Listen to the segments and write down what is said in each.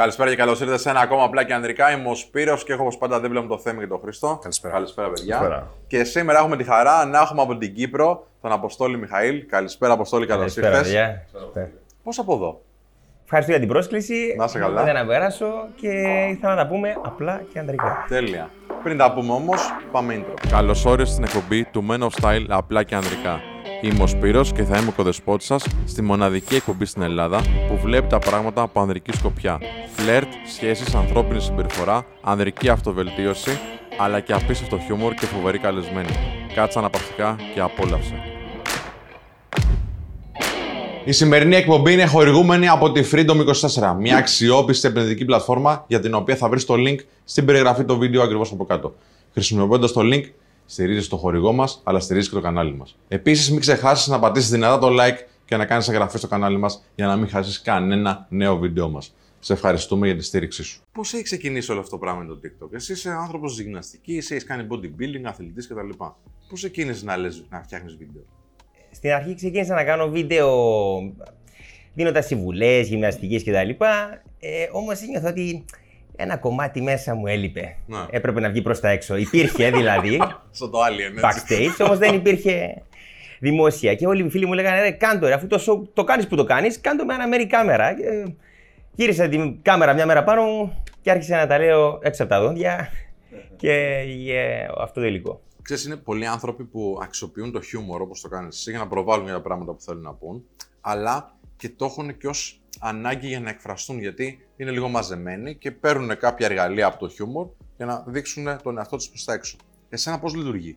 Καλησπέρα και καλώς ήρθατε σε ένα ακόμα απλά και ανδρικά. Είμαι ο Σπύρος και έχω όπως πάντα δίπλα μου το θέμα και τον Χριστό. Καλησπέρα. Καλησπέρα, παιδιά. Καλησπέρα. Και σήμερα έχουμε τη χαρά να έχουμε από την Κύπρο τον Αποστόλη Μιχαήλ. Καλησπέρα, Αποστόλη, καλώς Καλησπέρα, ήρθες. παιδιά. Πώς από εδώ; Ευχαριστώ για την πρόσκληση. Να είσαι καλά. Δεν να περάσω και ήθελα να τα πούμε απλά και ανδρικά. Τέλεια. Πριν τα πούμε όμως, πάμε intro. Καλώς όρισες στην εκπομπή του Men of Style απλά και ανδρικά. Είμαι ο Σπύρος και θα είμαι ο κοδεσπότης σας στη μοναδική εκπομπή στην Ελλάδα που βλέπει τα πράγματα από ανδρική σκοπιά. Φλερτ, σχέσεις, ανθρώπινη συμπεριφορά, ανδρική αυτοβελτίωση, αλλά και απίστευτο χιούμορ και φοβερή καλεσμένη. Κάτσε αναπαυτικά και απόλαυσε. Η σημερινή εκπομπή είναι χορηγούμενη από τη Freedom24, μια αξιόπιστη επενδυτική πλατφόρμα για την οποία θα βρεις το link στην περιγραφή του βίντεο ακριβώς από κάτω. Χρησιμοποιώντας το link, στηρίζει το χορηγό μας, αλλά στηρίζει και το κανάλι μας. Επίσης, μην ξεχάσεις να πατήσεις δυνατά το like και να κάνεις εγγραφή στο κανάλι μας για να μην χάσεις κανένα νέο βίντεο μας. Σε ευχαριστούμε για τη στήριξή σου. Πώς έχει ξεκινήσει όλο αυτό το πράγμα με το TikTok, Εσύ είσαι άνθρωπος γυμναστική, έχεις κάνει bodybuilding, αθλητής κτλ. Πώς ξεκίνησε να, λες, να φτιάχνεις βίντεο; Στην αρχή ξεκίνησα να κάνω βίντεο δίνοντας συμβουλές, γυμναστική κτλ. Ε, Όμως ένιωθα ότι ένα κομμάτι μέσα μου έλειπε. Ναι. Έπρεπε να βγει προς τα έξω. Υπήρχε δηλαδή Στο το Alien, έτσι. backstage, όμως δεν υπήρχε δημόσια. Και όλοι οι φίλοι μου λέγανε ρε, κάντο ρε, αφού το, show το κάνεις που το κάνεις, κάντο με αναμερή κάμερα. Και γύρισα την κάμερα μια μέρα πάνω μου και άρχισα να τα λέω έξω από τα δόντια και ε, αυτό το υλικό. Ξέρεις, είναι πολλοί άνθρωποι που αξιοποιούν το χιούμορ όπως το κάνεις εσύ για να προβάλλουν για τα πράγματα που θέλουν να πούν, αλλά και το έχουν και ως ανάγκη για να εκφραστούν γιατί είναι λίγο μαζεμένοι και παίρνουν κάποια εργαλεία από το χιούμορ για να δείξουν τον εαυτό τους προς τα έξω. Εσένα πώς λειτουργεί;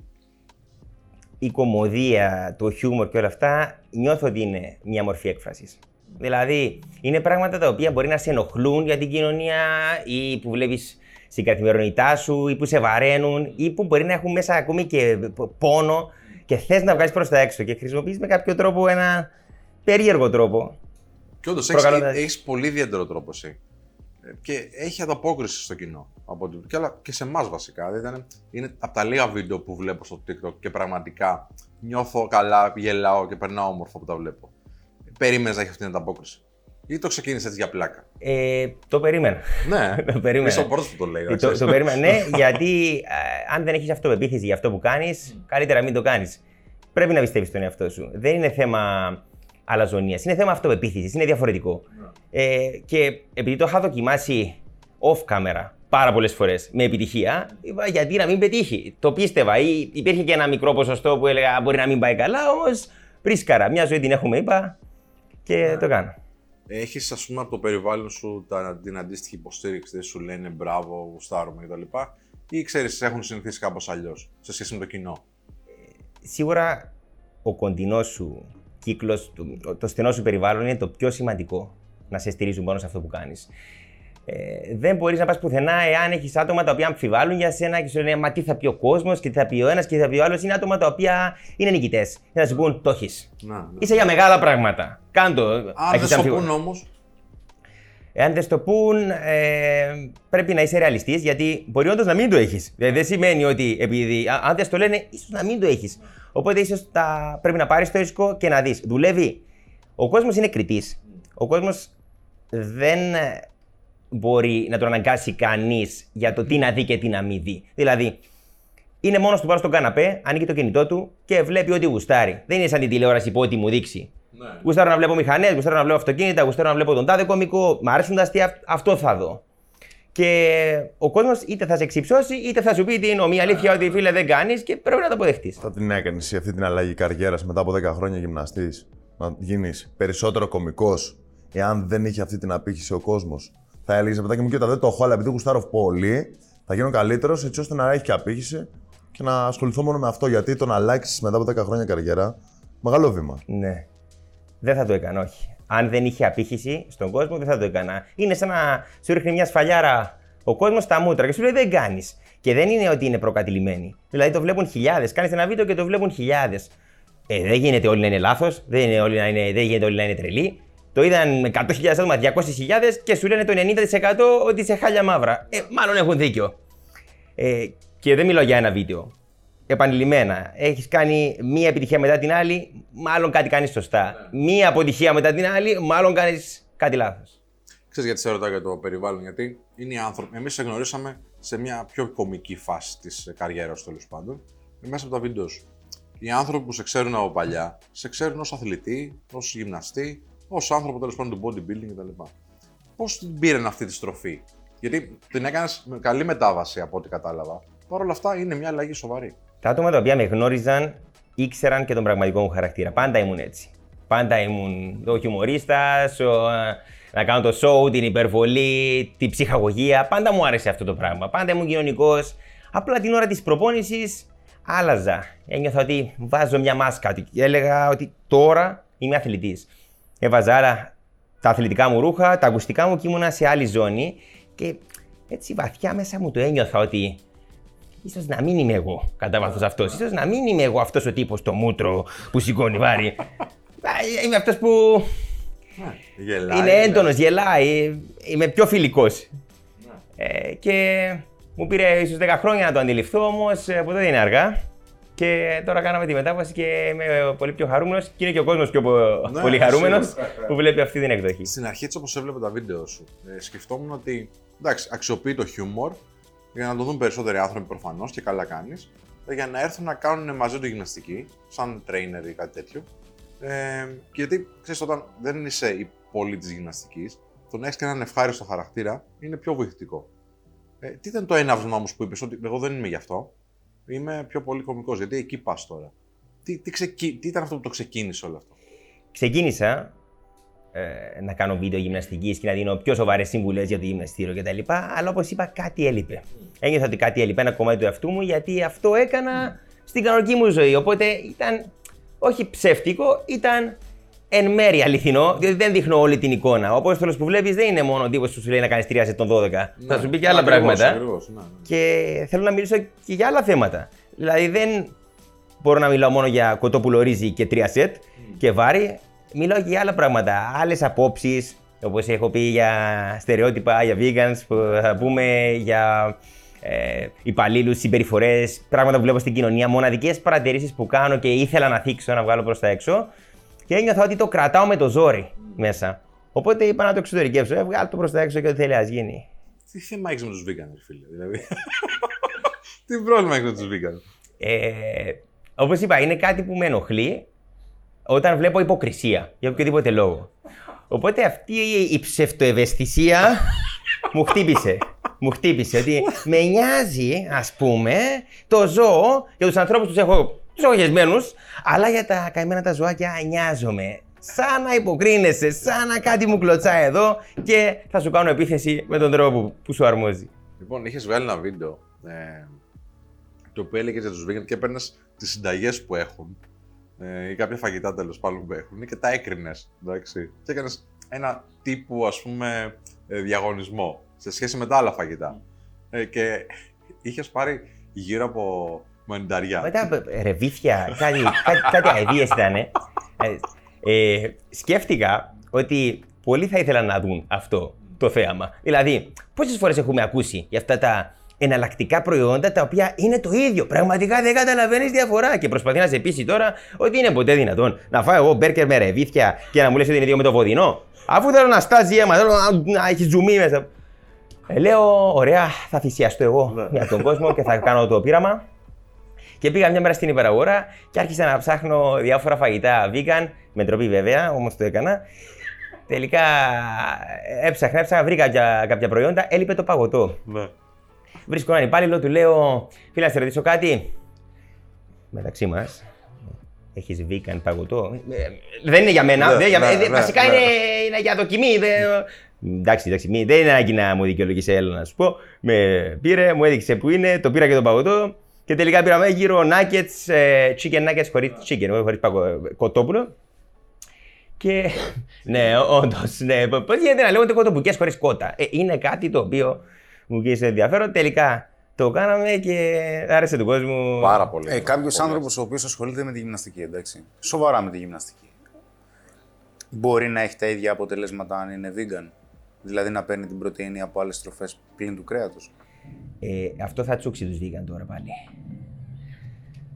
η κομμωδία, το χιούμορ και όλα αυτά νιώθω ότι είναι μια μορφή έκφρασης. Δηλαδή, είναι πράγματα τα οποία μπορεί να σε ενοχλούν για την κοινωνία ή που βλέπεις στην καθημερινότητά σου ή που σε βαραίνουν ή που μπορεί να έχουν μέσα ακόμη και πόνο και θες να βγάλεις προς τα έξω και χρησιμοποιείς με κάποιο τρόπο ένα περίεργο τρόπο. Και όντως Προκαλώντας- έχεις πολύ ιδιαίτερο τρόπο εσύ. Ε, Και έχει ανταπόκριση στο κοινό. Από ό,τι- και, αλλά και σε εμάς βασικά. Δηλαδή ήταν, είναι από τα λίγα βίντεο που βλέπω στο TikTok και πραγματικά νιώθω καλά, γελάω και περνάω όμορφα που τα βλέπω. Περίμενες να έχει αυτή την ανταπόκριση. Ή το ξεκίνησες έτσι για πλάκα; Ε, το περίμενα. Ναι, Το περίμενα. Είσαι ο πρώτος που το λέει. να Ε, το, ξέρεις. το περίμενα, ναι, γιατί ε, αν δεν έχεις αυτοπεποίθηση για αυτό που κάνεις, καλύτερα μην το κάνεις. Πρέπει να πιστεύεις στον εαυτό σου. Δεν είναι θέμα αλαζονίας, είναι θέμα αυτοπεποίθηση, είναι διαφορετικό. Ε, και επειδή το είχα δοκιμάσει off camera πάρα πολλές φορές με επιτυχία, είπα γιατί να μην πετύχει. Το πίστευα. Ή, υπήρχε και ένα μικρό ποσοστό που έλεγα μπορεί να μην πάει καλά, όμως πρίσκαρα. Μια ζωή την έχουμε, είπα και το κάνω. Έχεις, ας πούμε, από το περιβάλλον σου τα, την αντίστοιχη υποστήριξη, δεν σου λένε μπράβο, γουστάρουμε κτλ. Ή ξέρεις, έχουν συνηθίσει κάπως αλλιώς σε σχέση με το κοινό; σίγουρα ο κοντινός σου κύκλος, το, το στενό σου περιβάλλον είναι το πιο σημαντικό να σε στηρίζουν πάνω σε αυτό που κάνεις. Ε, δεν μπορείς να πας πουθενά εάν έχεις άτομα τα οποία αμφιβάλλουν για σένα και σου λένε Μα τι θα πει ο κόσμος και τι θα πει ο ένας και τι θα πει ο άλλος. Είναι άτομα τα οποία είναι νικητές. Και θα σου πούν Το έχεις. Να, ναι. Είσαι για μεγάλα πράγματα. Κάντο. Αν δεν έχεις σου αμφιβολία. πούν όμως, Εάν δεν στο πούν, ε, πρέπει να είσαι ρεαλιστής γιατί μπορεί όντως να μην το έχεις. δεν σημαίνει ότι επειδή. α- Αν δεν στο λένε, ίσως να μην το έχεις. Οπότε ίσως πρέπει να πάρεις το ρίσκο και να δεις. Δουλεύει. Ο κόσμος είναι κριτής. Ο κόσμος δεν ε, μπορεί να τον αναγκάσει κανείς για το τι να δει και τι να μην δει. Δηλαδή, είναι μόνος του πάνω στον καναπέ, ανοίγει το κινητό του και βλέπει ό,τι γουστάρει. Δεν είναι σαν την τηλεόραση που ό,τι μου δείξει. ναι. Γουστάρω να βλέπω μηχανές, γουστάρω να βλέπω αυτοκίνητα, γουστάρω να βλέπω τον τάδε κωμικό. Μ' αρέσουν τα αστεία, αυτό θα δω. Και ο κόσμος είτε θα σε εξυψώσει, είτε θα σου πει την ομοία αλήθεια ότι φίλε δεν κάνεις και πρέπει να το αποδεχτείς. Θα την έκανες εσύ αυτή την αλλαγή καριέρας μετά από 10 χρόνια γυμναστής; Να γίνεις περισσότερο κωμικός, εάν δεν είχε αυτή την απήχηση ο κόσμος; Θα έλεγες παιδάκι μου, κοίτα, δεν το έχω, αλλά επειδή γουστάρω πολύ, θα γίνω καλύτερος έτσι ώστε να έχει και απήχηση και να ασχοληθώ μόνο με αυτό. Γιατί το να αλλάξεις μετά από 10 χρόνια καριέρα, μεγάλο βήμα. Ναι. Δεν θα το έκανα, όχι. Αν δεν είχε απήχηση στον κόσμο, δεν θα το έκανα. Είναι σαν να σου ρίχνει μια σφαλιάρα ο κόσμος στα μούτρα και σου λέει δεν κάνεις. Και δεν είναι ότι είναι προκατηλημένοι. Δηλαδή το βλέπουν χιλιάδες. Κάνεις ένα βίντεο και το βλέπουν χιλιάδες. Ε, δεν γίνεται όλοι να είναι λάθος, δεν, είναι όλοι να είναι, δεν γίνεται όλοι να είναι τρελοί. Το είδαν 100.000 άτομα, 200.000 και σου λένε το 90% ότι είσαι χάλια μαύρα. Ε, μάλλον έχουν δίκιο. Ε, και δεν μιλάω για ένα βίντεο. Επανειλημμένα. Έχεις κάνει μία επιτυχία μετά την άλλη, μάλλον κάτι κάνεις σωστά. Μία αποτυχία μετά την άλλη, μάλλον κάνεις κάτι λάθος. Ξέρεις γιατί σε ρωτάω για το περιβάλλον, γιατί είναι οι άνθρωποι. Εμείς σε γνωρίσαμε σε μια πιο κομική φάση της καριέρας τέλος πάντων, μέσα από τα βίντεος σου. Οι άνθρωποι που σε ξέρουν από παλιά, σε ξέρουν ως αθλητή, ως γυμναστή, ως άνθρωπο τέλος πάντων του bodybuilding κτλ. Πώς την πήραν αυτή τη στροφή, Γιατί την έκανες με καλή μετάβαση από ό,τι κατάλαβα. Παρ' όλα αυτά είναι μια αλλαγή σοβαρή. Τα άτομα τα οποία με γνώριζαν ήξεραν και τον πραγματικό μου χαρακτήρα. Πάντα ήμουν έτσι. Πάντα ήμουν ο χιουμορίστας, ο, να κάνω το show, την υπερβολή, την ψυχαγωγία. Πάντα μου άρεσε αυτό το πράγμα. Πάντα ήμουν κοινωνικός. Απλά την ώρα της προπόνησης άλλαζα. Ένιωθα ότι βάζω μια μάσκα. Ότι έλεγα ότι τώρα είμαι αθλητής. Έβαζα άλλα τα αθλητικά μου ρούχα, τα ακουστικά μου και ήμουνα σε άλλη ζώνη. Και έτσι βαθιά μέσα μου το ένιωθα ότι ίσως να μην είμαι εγώ κατά βάθος αυτός. σω να μην είμαι εγώ αυτός ο τύπος το μούτρο που σηκώνει βάρη. είμαι αυτός που. Γελάει, είναι έντονος, γελάει. Είμαι πιο φιλικός. Ε, και μου πήρε ίσως 10 χρόνια να το αντιληφθώ, όμως από τότε είναι αργά. Και τώρα κάναμε τη μετάβαση και είμαι πολύ πιο χαρούμενος και είναι και ο κόσμος πιο Ναι, πολύ χαρούμενος σίγουρα. που βλέπει αυτή την εκδοχή. Στην αρχή, έτσι όπως έβλεπα τα βίντεο σου, ε, σκεφτόμουν ότι εντάξει, αξιοποιεί το χιούμορ για να το δουν περισσότεροι άνθρωποι προφανώς και καλά κάνεις, για να έρθουν να κάνουν μαζί του γυμναστική, σαν trainer ή κάτι τέτοιο. Ε, γιατί ξέρεις, όταν δεν είσαι η πόλη της γυμναστικής, το να έχεις και έναν ευχάριστο χαρακτήρα είναι πιο βοηθητικό. Ε, τι ήταν το έναυσμα όμως που είπες, Ότι εγώ δεν είμαι γι' αυτό. Είμαι πιο πολύ κωμικός, γιατί εκεί πας τώρα. Τι, τι, ξεκι... τι ήταν αυτό που το ξεκίνησε όλο αυτό; Ξεκίνησα ε, να κάνω βίντεο γυμναστικής και να δίνω πιο σοβαρές συμβουλές για το γυμναστήριο κτλ. Αλλά όπως είπα, κάτι έλειπε. Ένιωθα ότι κάτι έλειπε, ένα κομμάτι του εαυτού μου, γιατί αυτό έκανα στην κανονική μου ζωή. Οπότε ήταν όχι ψεύτικο, ήταν εν μέρει αληθινό, διότι δεν δείχνω όλη την εικόνα. Ο απόστολος που βλέπεις δεν είναι μόνο ο τύπος που σου λέει να κάνεις 3 σε τον 12. Θα σου πει και άλλα Ακριβώς, πράγματα. ακριβώς, ναι, ναι. Και θέλω να μιλήσω και για άλλα θέματα. Δηλαδή δεν μπορώ να μιλάω μόνο για κοτόπουλο ρύζι και τρία σετ και βάρη. Μιλάω και για άλλα πράγματα, άλλες απόψεις, όπως έχω πει για στερεότυπα, για vegans, που θα πούμε για ε, υπαλλήλους, συμπεριφορές, πράγματα που βλέπω στην κοινωνία, μοναδικές παρατηρήσεις που κάνω και ήθελα να θίξω, να βγάλω προς τα έξω. Και ένιωθα ότι το κρατάω με το ζόρι μέσα. Οπότε είπα να το εξωτερικεύσω. Ε, βγάλω το προς τα έξω και ό,τι θέλει, ας γίνει. Τι θέμα έχεις με τους vegan, φίλε, δηλαδή; Τι πρόβλημα έχεις με τους vegan; Ε, Όπως είπα, είναι κάτι που με ενοχλεί όταν βλέπω υποκρισία για οποιοδήποτε λόγο. Οπότε αυτή η ψευτοευαισθησία μου χτύπησε. Μου χτύπησε ότι με νοιάζει, ας πούμε, το ζώο για τους ανθρώπους τους έχω του εγωγεσμένου, αλλά για τα καημένα τα ζωάκια νοιάζομαι. Σαν να υποκρίνεσαι, σαν να κάτι μου κλωτσάει εδώ και θα σου κάνω επίθεση με τον τρόπο που, που σου αρμόζει. Λοιπόν, είχες βγάλει ένα βίντεο ε, το οποίο έλεγε για τους vegan και έπαιρνες τις συνταγές που έχουν ε, ή κάποια φαγητά τέλος πάντων που έχουν και τα έκρινες. Και έκανες ένα τύπου ας πούμε ε, διαγωνισμό σε σχέση με τα άλλα φαγητά. Ε, και είχες πάρει γύρω από μανιταριά. Μετά ε, ρεβίθια, κάτι, κάτι, κάτι αηδίες ήταν. Ε, ε, σκέφτηκα ότι πολλοί θα ήθελαν να δουν αυτό το θέαμα. Δηλαδή, πόσες φορές έχουμε ακούσει για αυτά τα εναλλακτικά προϊόντα τα οποία είναι το ίδιο. Πραγματικά δεν καταλαβαίνεις διαφορά. Και προσπαθεί να σε πείσει τώρα ότι είναι ποτέ δυνατόν να φάω εγώ μπέρκερ με ρεβίθια και να μου λες ότι είναι ίδιο με το βοδινό. Αφού θέλω να στάζει αίμα, θέλω να, να έχεις ζουμί μέσα. Ε, λέω, ωραία, θα θυσιαστώ εγώ για τον κόσμο και θα κάνω το πείραμα. Και πήγα μια μέρα στην υπεραγορά και άρχισα να ψάχνω διάφορα φαγητά vegan, με τροπή βέβαια, όμως το έκανα. Τελικά έψαχνα, έψαχνα, βρήκα κάποια, κάποια προϊόντα, έλειπε το παγωτό. Ναι. Βρίσκω έναν υπάλληλο, του λέω: Φίλα, να σε ρωτήσω κάτι. Μεταξύ μας, έχεις vegan παγωτό. Ε, Δεν είναι για μένα. Ναι, δεν είναι για ναι, μένα. ναι, Βασικά ναι. Είναι, είναι για δοκιμή. δεν- Εντάξει, εντάξει, μη- δεν είναι ανάγκη να μου δικαιολογήσει, έλα να σου πω. Με πήρε, μου έδειξε που είναι, το πήρα και το παγωτό. Και τελικά πήραμε γύρω nuggets, ε, chicken nuggets χωρίς chicken, χωρίς κοτόπουλο. Και ναι, όντως, ναι. Πώς γίνεται να λέγονται κοτοπουκέ χωρίς κότα. Ε, είναι κάτι το οποίο μου κοίησε ενδιαφέρον. Τελικά το κάναμε και άρεσε τον κόσμο. Πάρα πολύ. Ε, Κάποιος Πολύ. άνθρωπος ο οποίος ασχολείται με τη γυμναστική, εντάξει. Σοβαρά με τη γυμναστική. Μπορεί να έχει τα ίδια αποτελέσματα αν είναι vegan. Δηλαδή να παίρνει την πρωτενη από άλλες τροφές πλην του κρέατος. Ε, αυτό θα τσούξει τους vegan τώρα πάλι.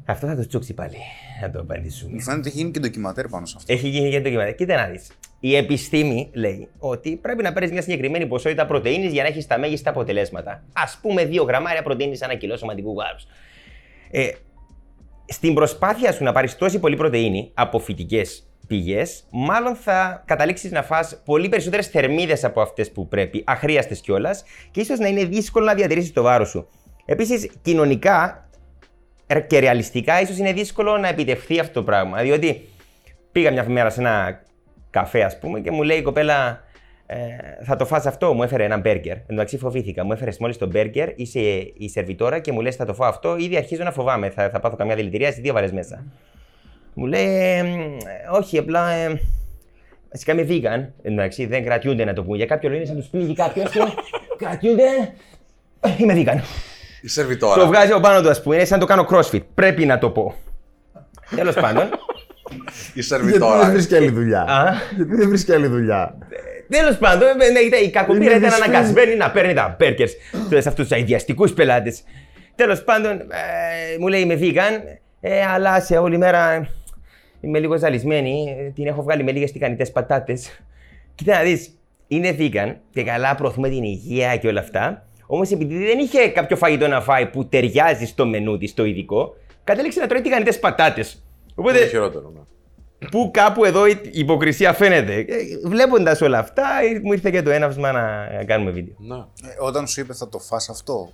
Αυτό θα το τσούξει πάλι. Να το απαντήσουμε. Μου φαίνεται ότι έχει γίνει και ντοκιματέρ πάνω σε αυτό. Έχει γίνει και το κείμενο. Κοίτα να δεις. Η επιστήμη λέει ότι πρέπει να παίρνεις μια συγκεκριμένη ποσότητα πρωτενη για να έχεις τα μέγιστα αποτελέσματα. Α πούμε, 2 γραμμάρια πρωτενη σε ένα κιλό σωματικού βάρου. Ε, στην προσπάθεια σου να πάρεις τόση πολύ πρωτενη από φυτικές πηγές, μάλλον θα καταλήξεις να φας πολύ περισσότερες θερμίδες από αυτές που πρέπει, αχρίαστες κιόλας, και ίσως να είναι δύσκολο να διατηρήσεις το βάρος σου. Επίσης, κοινωνικά και ρεαλιστικά, ίσως είναι δύσκολο να επιτευχθεί αυτό το πράγμα. Διότι πήγα μια μέρα σε ένα καφέ, ας πούμε, και μου λέει η κοπέλα, ε, θα το φας αυτό, μου έφερε ένα μπέργκερ. Εν τω μεταξύ φοβήθηκα. Μου έφερες μόλις το μπέργκερ, είσαι η σερβιτόρα και μου λες: Θα το φάω αυτό. Ήδη αρχίζω να φοβάμαι. Θα, θα πάθω καμιά δηλητηρία, δύο βαρές μέσα. Μου λέει: ε, Όχι, απλά. Ε, Βασικά είμαι vegan. Εντάξει, δεν κρατιούνται να το πούμε. Για κάποιο λόγο είναι σαν τους πνίγει κάποιος και κρατιούνται. Ε, Είμαι vegan. Η σερβιτόρα. Το βγάζει από πάνω του, ας πούμε. Είναι σαν να το κάνω crossfit. Πρέπει να το πω. Τέλος πάντων. Η Γιατί σερβιτόρα. δεν βρίσκει άλλη δουλειά. Α; Γιατί δεν βρίσκει άλλη δουλειά. Τέλος πάντων, ε, ναι, ήταν- η κακοπήρα Είναι ήταν δυσφαίρη. αναγκασμένη να παίρνει τα μπέρκερ σε αυτούς τους αειδιαστικούς πελάτες. Τέλος πάντων, ε, μου λέει είμαι vegan, ε, αλλά σε όλη μέρα ε, είμαι λίγο ζαλισμένη. ε, Την έχω βγάλει με λίγες τηγανιτές πατάτες. Κοίτα να δεις, είναι vegan και καλά προωθούμε την υγεία και όλα αυτά. Όμως επειδή δεν είχε κάποιο φαγητό να φάει που ταιριάζει στο μενού της το ειδικό, κατέληξε να τρώει τηγανιτές πατάτες. Οπότε Είναι χειρότερο. ναι. Πού κάπου εδώ η υποκρισία φαίνεται. Βλέποντας όλα αυτά, ε, μου ήρθε και το έναυσμα να κάνουμε βίντεο. Ναι. Ε, όταν σου είπε θα το φας αυτό,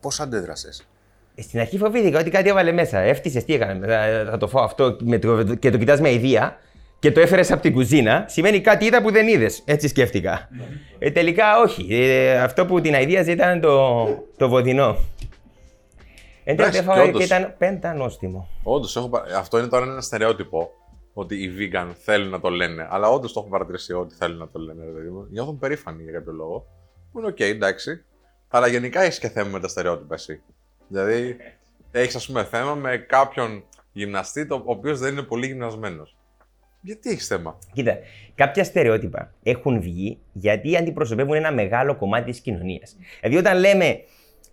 πώς αντέδρασες; Ε, Στην αρχή φοβήθηκα ότι κάτι έβαλε μέσα. Έφτιασε, τι έκανες. Θα, θα το φάω αυτό με το, και το κοιτάς με ιδέα και το έφερες από την κουζίνα. Σημαίνει κάτι είδα που δεν είδες. Έτσι σκέφτηκα. Ε, τελικά όχι. Ε, αυτό που την αηδίαζε ήταν το, το βοδινό. Εν τέλει Εντάξει, έφαγα και και όντως. ήταν πεντανόστιμο. Όντως, αυτό είναι τώρα ένα στερεότυπο. Ότι οι vegan θέλουν να το λένε. Αλλά όντως το έχω παρατηρήσει ότι θέλουν να το λένε. Ρε, παιδί μου. Νιώθουν περήφανοι για κάποιο λόγο. Που είναι οκ, εντάξει. Αλλά γενικά έχει και θέμα με τα στερεότυπα εσύ. Δηλαδή, έχεις ας πούμε θέμα με κάποιον γυμναστή το, ο οποίος δεν είναι πολύ γυμνασμένος. Γιατί έχεις θέμα; Κοίτα, κάποια στερεότυπα έχουν βγει γιατί αντιπροσωπεύουν ένα μεγάλο κομμάτι της κοινωνίας. Δηλαδή, όταν λέμε,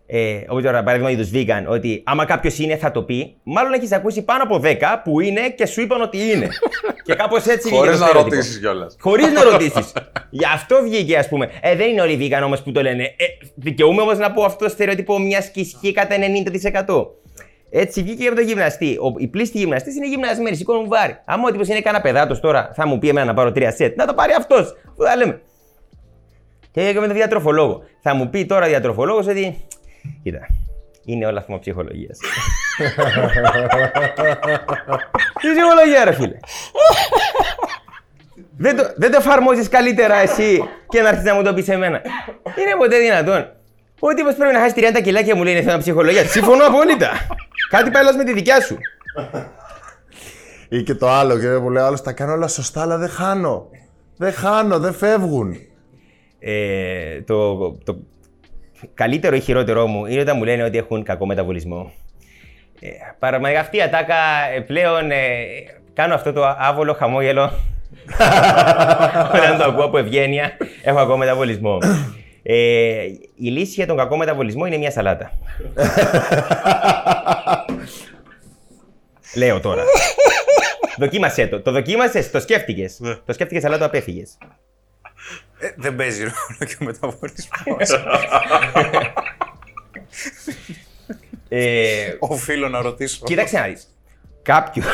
ε, όπω τώρα παράδειγμα για τους vegan, ότι άμα κάποιος είναι θα το πει, μάλλον έχεις ακούσει πάνω από 10 που είναι και σου είπαν ότι είναι. και κάπως έτσι βγήκε. Χωρίς το να στερεότυπο. ρωτήσεις κιόλας. Χωρίς να ρωτήσεις. Γι' αυτό βγήκε, ας πούμε. Ε, δεν είναι όλοι vegan όμως που το λένε. Ε, δικαιούμαι όμως να πω αυτό το στερεότυπο μιας και ισχύει κατά 90%. Έτσι βγήκε και από τον γυμναστή. Ο, οι πλήστοι γυμναστέ είναι γυμνασμένοι, σηκώνουν βάρη. Άμα ο τύπος είναι κανένα παιδάτος τώρα, θα μου πει εμένα να πάρω τρία σετ, να το πάρει αυτός. Που θα λέμε. Και και με τον διατροφολόγο. Θα μου πει τώρα διατροφολόγος ότι. Κοίτα, είναι όλα θέμα ψυχολογίας. Τι ψυχολογία, ρε φίλε; δεν, το, δεν το εφαρμόζεις καλύτερα εσύ και να έρθεις να μου το πεις εμένα. Είναι ποτέ δυνατόν. Ο τύπος πρέπει να χάσει 30 κιλά και μου λέει είναι θέμα ψυχολογίας. Συμφωνώ απόλυτα. Κάτι πάει λάθος με τη δικιά σου. Ή και το άλλο, και που λέει άλλος, τα κάνω όλα σωστά, αλλά δεν χάνω. Δεν χάνω, δεν φεύγουν. Ε, το, το καλύτερο ή χειρότερό μου είναι όταν μου λένε ότι έχουν κακό μεταβολισμό. Ε, Παραμαγικά αυτή η ατάκα ε, πλέον ε, κάνω αυτό το άβολο χαμόγελο όταν το ακούω από ευγένεια. Έχω κακό μεταβολισμό. Ε, η λύση για τον κακό μεταβολισμό είναι μια σαλάτα. Λέω τώρα. Δοκίμασέ το. Το δοκίμασες, το σκέφτηκες. Το σκέφτηκες αλλά το απέφυγες. Ε, δεν παίζει ρόλο και ο μεταβολισμό. Ε, Οφείλω να ρωτήσω. κοίταξε να δεις. Κάποιος,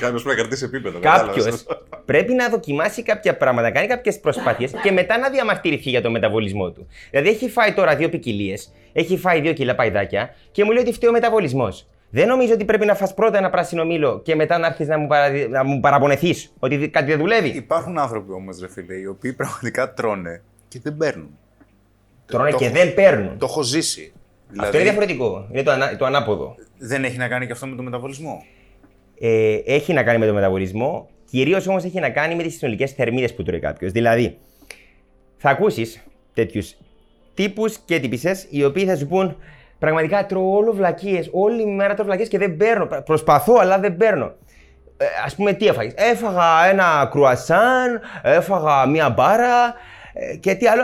Κάποιος πρέπει να κρατήσει επίπεδο. κάποιος κατάλαβες. πρέπει να δοκιμάσει κάποια πράγματα, να κάνει κάποιες προσπάθειες και μετά να διαμαρτυρηθεί για το μεταβολισμό του. Δηλαδή έχει φάει τώρα δύο ποικιλίες, έχει φάει δύο κιλά παϊδάκια και μου λέει ότι φταίει ο μεταβολισμός. Δεν νομίζω ότι πρέπει να φας πρώτα ένα πράσινο μήλο και μετά να έρθεις να μου, παρα... να μου παραπονεθείς ότι κάτι δεν δουλεύει. Υπάρχουν άνθρωποι όμως, ρε φίλε, οι οποίοι πραγματικά τρώνε και δεν παίρνουν. Τρώνε το και έχω- δεν παίρνουν. Το έχω ζήσει. Δηλαδή, Αυτό είναι διαφορετικό. Είναι το, ανα... το ανάποδο. δεν έχει να κάνει και αυτό με το μεταβολισμό. ε, έχει να κάνει με τον μεταβολισμό, κυρίως όμως έχει να κάνει με τις συνολικές θερμίδες που τρώει κάποιος. Δηλαδή, θα ακούσεις τέτοιους τύπους και τύπησε οι οποίοι θα σου πούν Πραγματικά τρώω όλο βλακίες. Όλη η μέρα τρώω βλακίες και δεν παίρνω. Προσπαθώ, αλλά δεν παίρνω. Ε, Α πούμε, τι έφαγες; Έφαγα ένα κρουασάν, έφαγα μία μπάρα ε, και τι άλλο;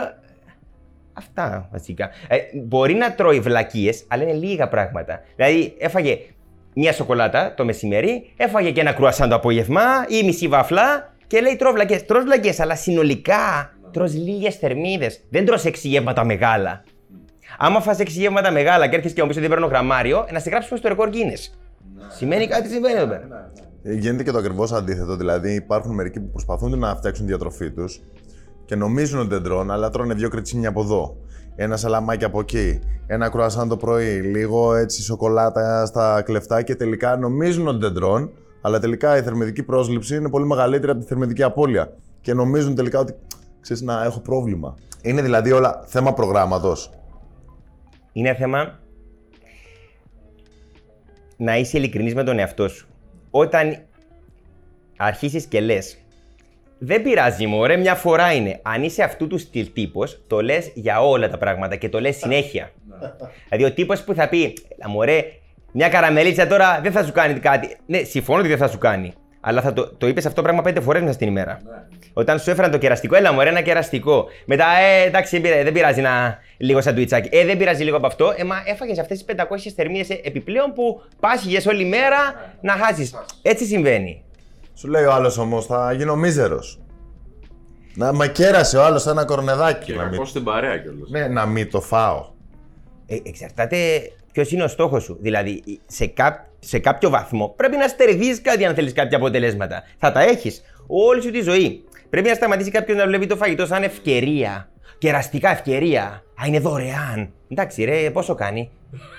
Αυτά βασικά. Ε, μπορεί να τρώει βλακίες, αλλά είναι λίγα πράγματα. Δηλαδή, έφαγε μία σοκολάτα το μεσημέρι, έφαγε και ένα κρουασάν το απόγευμα ή μισή βαφλά και Και λέει τρώω βλακέ. Τρώ βλακέ, αλλά συνολικά τρώ λίγες θερμίδες. Δεν τρώ έξι γεύματα μεγάλα. Άμα φας έξι γεύματα μεγάλα και έρχεσαι και μου πεις ότι παίρνω γραμμάριο, να σε γράψουμε στο ρεκόρ Guinness. Σημαίνει κάτι συμβαίνει εδώ πέρα. Ε, Γίνεται και το ακριβώς αντίθετο. Δηλαδή, υπάρχουν μερικοί που προσπαθούν να φτιάξουν τη διατροφή τους και νομίζουν ότι δεν τρώνε, αλλά τρώνε δύο κριτσίνια από εδώ. Ένα σαλαμάκι από εκεί. Ένα κρουασάν το πρωί. Λίγο έτσι σοκολάτα στα κλεφτά και τελικά νομίζουν ότι δεν τρώνε, αλλά τελικά η θερμιδική πρόσληψη είναι πολύ μεγαλύτερη από τη θερμιδική απώλεια. Και νομίζουν τελικά ότι ξέρεις να έχω πρόβλημα. Είναι δηλαδή όλα θέμα προγράμματος. Είναι θέμα να είσαι ειλικρινής με τον εαυτό σου. Όταν αρχίσεις και λες δεν πειράζει μου, ωραία, μια φορά είναι. Αν είσαι αυτού του στυλ τύπος, το λες για όλα τα πράγματα και το λες συνέχεια. δηλαδή ο τύπος που θα πει, «Έλα, μωρέ, μια καραμελίτσα τώρα δεν θα σου κάνει κάτι. Ναι, συμφωνώ ότι δεν θα σου κάνει. Αλλά θα το, το είπες αυτό το πράγμα πέντε φορές μέσα στην ημέρα. Όταν σου έφεραν το κεραστικό, έλα μου, ένα κεραστικό. Μετά, ε, εντάξει, δεν πειράζει, δεν πειράζει να. λίγο σαν τουιτσάκι. Ε, δεν πειράζει λίγο από αυτό. Ε, μα έφαγες αυτές τις 500 θερμίδες επιπλέον που πάσχηγε όλη μέρα να χάσεις. Έτσι συμβαίνει. Σου λέει ο άλλος όμως, θα γίνω μίζερος. Να μα κέρασε ο άλλος ένα κορνεδάκι. Και να μην- κακό στην παρέα κιόλας. Ναι, να μην το φάω. Ε, εξαρτάται ποιος είναι ο στόχος σου; Δηλαδή, σε, κά, σε κάποιο βαθμό πρέπει να στερηθείς κάτι αν θέλεις κάποια αποτελέσματα. Θα τα έχεις όλη σου τη ζωή. Πρέπει να σταματήσει κάποιο να βλέπει το φαγητό σαν ευκαιρία. Κεραστικά ευκαιρία. Α, είναι δωρεάν. Εντάξει, ρε, πόσο κάνει;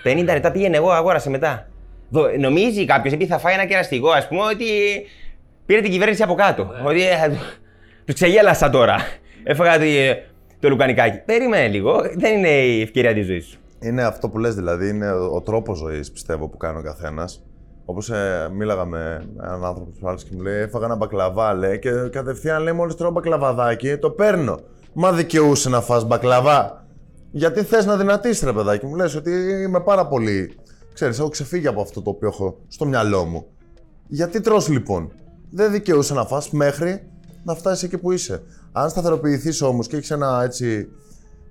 50 λεπτά πήγαινε εγώ, αγόρασε μετά. Δο, νομίζει κάποιος, επειδή θα φάει ένα κεραστικό, ας πούμε, ότι πήρε την κυβέρνηση από κάτω. Ότι ε, του ξεγέλασα τώρα. Έφαγα το, το λουκανικάκι. Περίμενε λίγο. Δεν είναι η ευκαιρία της ζωής σου. Είναι αυτό που λες δηλαδή, είναι ο, ο τρόπος ζωής πιστεύω που κάνει ο καθένας. Όπως ε, μίλαγα με έναν άνθρωπο που άλλος και μου λέει έφαγα ένα μπακλαβά λέει και κατευθείαν λέει μόλις τρώω μπακλαβαδάκι το παίρνω. Μα δικαιούσε να φας μπακλαβά. Γιατί θες να δυνατήσεις ρε παιδάκι μου λες ότι είμαι πάρα πολύ... Ξέρεις, έχω ξεφύγει από αυτό το οποίο έχω στο μυαλό μου. Γιατί τρως λοιπόν; Δεν δικαιούσε να φας μέχρι να φτάσεις εκεί που είσαι. Αν σταθεροποιηθείς όμως και έχεις ένα έτσι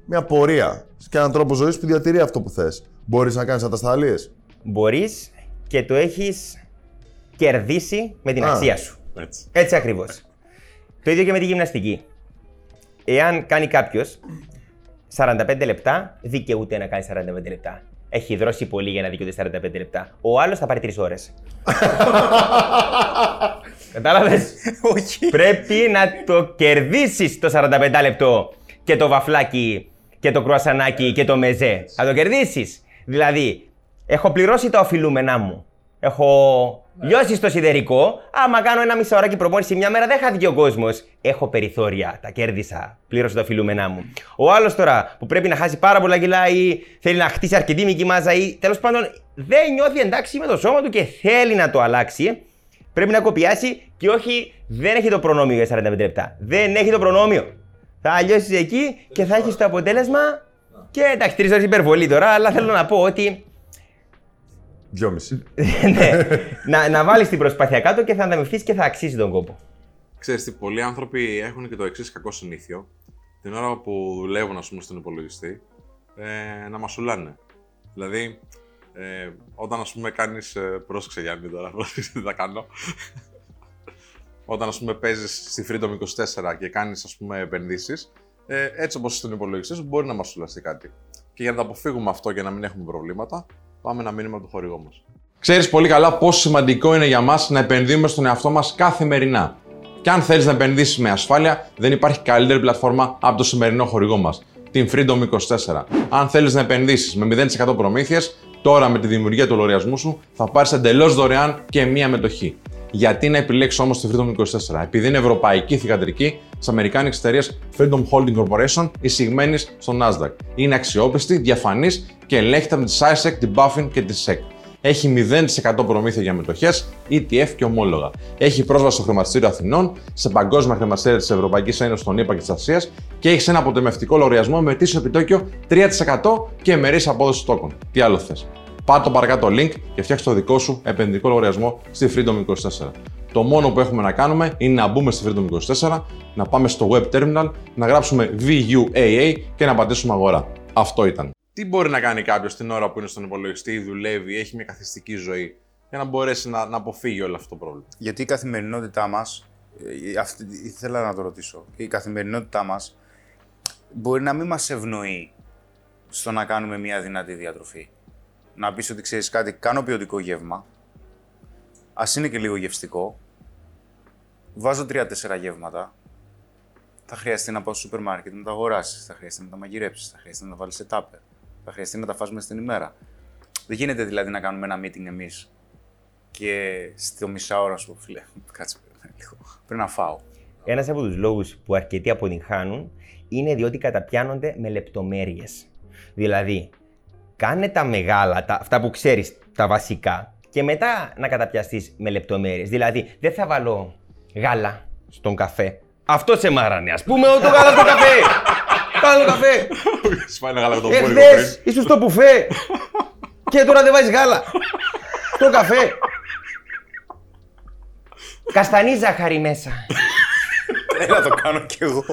μια πορεία και έναν τρόπο ζωής που διατηρεί αυτό που θες. Μπορείς να κάνεις ατασταλίες. Μπορείς και το έχεις κερδίσει με την Α. αξία σου. Έτσι. Έτσι ακριβώς. το ίδιο και με τη γυμναστική. Εάν κάνει κάποιος 45 λεπτά, δικαιούται να κάνει 45 λεπτά. Έχει δρώσει πολύ για να δικαιούται 45 λεπτά. Ο άλλος θα πάρει 3 ώρες. Κατάλαβες; Όχι. Πρέπει να το κερδίσεις το 45 λεπτό και το βαφλάκι και το κρουασανάκι και το μεζέ. Θα το κερδίσεις. Δηλαδή, έχω πληρώσει τα οφειλούμενά μου. Έχω λιώσει στο σιδερικό. Άμα κάνω ένα μισό ώρακι προπόνηση μια μέρα, δεν χάθηκε ο κόσμος. Έχω περιθώρια. Τα κέρδισα. Πλήρωσα τα οφειλούμενά μου. Ο άλλος τώρα που πρέπει να χάσει πάρα πολλά κιλά ή θέλει να χτίσει αρκετή μικρή μάζα ή τέλος πάντων δεν νιώθει εντάξει με το σώμα του και θέλει να το αλλάξει. Πρέπει να κοπιάσει και όχι, δεν έχει το προνόμιο για 45 λεπτά. Δεν έχει το προνόμιο. Θα λιώσει εκεί και θα έχεις το αποτέλεσμα. Και εντάξει, τρεις ώρες υπερβολή τώρα, αλλά θέλω να πω ότι. Δυόμιση. ναι, να, να βάλεις την προσπάθεια κάτω και θα ανταμυφθεί και θα αξίζει τον κόπο. Ξέρεις τι, πολλοί άνθρωποι έχουν και το εξής κακό συνήθειο. Την ώρα που δουλεύουν, ας πούμε, στον υπολογιστή, ε, να μασουλάνε. Δηλαδή, ε, όταν ας πούμε κάνεις, ε, πρόσεξε Γιάννη τώρα, πρόσεξε τι θα κάνω. Όταν ας πούμε παίζεις στη Freedom 24 και κάνεις ας πούμε επενδύσεις, ε, έτσι όπως στον υπολογιστή σου μπορεί να μασουλαστεί κάτι. Και για να το αποφύγουμε αυτό και να μην έχουμε προβλήματα, πάμε ένα μήνυμα από το χορηγό μας. Ξέρεις πολύ καλά πόσο σημαντικό είναι για μας να επενδύουμε στον εαυτό μας καθημερινά. Και αν θέλεις να επενδύσεις με ασφάλεια, δεν υπάρχει καλύτερη πλατφόρμα από το σημερινό χορηγό μας, την Freedom 24. Αν θέλεις να επενδύσεις με 0% προμήθειες, τώρα με τη δημιουργία του λογαριασμού σου θα πάρεις εντελώς δωρεάν και μία μετοχή. Γιατί να επιλέξει όμως τη Freedom 24, επειδή είναι ευρωπαϊκή θηγατρική της Αμερικάνικης εταιρείας Freedom Holding Corporation, εισηγμένης στο Nasdaq. Είναι αξιόπιστη, διαφανής και ελέγχεται από τη SISEC, την Buffin και τη SEC. Έχει 0% προμήθεια για μετοχές, ETF και ομόλογα. Έχει πρόσβαση στο χρηματιστήριο Αθηνών, σε παγκόσμια χρηματιστήρια της Ευρωπαϊκής Ένωσης, των ΗΠΑ και της Ασίας και έχει ένα αποτεμευτικό λογαριασμό με ετήσιο επιτόκιο 3% και μερή απόδοση τόκων. Τι άλλο θες; Πάρ' το παρακάτω link και φτιάξε το δικό σου επενδυτικό λογαριασμό στη Freedom 24. Το μόνο που έχουμε να κάνουμε είναι να μπούμε στη Freedom 24, να πάμε στο web terminal, να γράψουμε VUAA και να πατήσουμε αγορά. Αυτό ήταν. Τι μπορεί να κάνει κάποιος την ώρα που είναι στον υπολογιστή, δουλεύει, έχει μια καθιστική ζωή, για να μπορέσει να, να αποφύγει όλο αυτό το πρόβλημα; Γιατί η καθημερινότητά μας ε, αυτή, ήθελα να το ρωτήσω. Η καθημερινότητά μας μπορεί να μην μας ευνοεί στο να κάνουμε μια δυνατή διατροφή; Να πεις ότι ξέρεις κάτι, κάνω ποιοτικό γεύμα, ας είναι και λίγο γευστικό, βάζω τρία-τέσσερα γεύματα, θα χρειαστεί να πάω στο σούπερ μάρκετ να τα αγοράσεις, θα χρειαστεί να τα μαγειρέψεις, θα χρειαστεί να τα βάλεις σε τάπερ, θα χρειαστεί να τα φας μέσα στην ημέρα. Δεν γίνεται δηλαδή να κάνουμε ένα meeting εμείς και στο μισά σου πω φίλε, κάτσε περίμενε λίγο, πρέπει να φάω. Ένας από τους λόγους που αρκετοί αποτυγχάνουν είναι διότι καταπιάνονται με λεπτομέρειες. Δηλαδή, κάνε τα μεγάλα, τα, αυτά που ξέρεις, τα βασικά, και μετά να καταπιαστείς με λεπτομέρειες. Δηλαδή, δεν θα βάλω γάλα στον καφέ. Αυτό σε μάρανε. Α πούμε, το γάλα στο καφέ. Κάνω καφέ. Σπάει ένα γάλα το Εχθέ ήσουν στο μπουφέ. και τώρα δεν βάζεις γάλα. Στο καφέ. Καστανή ζάχαρη μέσα. Έλα το κάνω κι εγώ.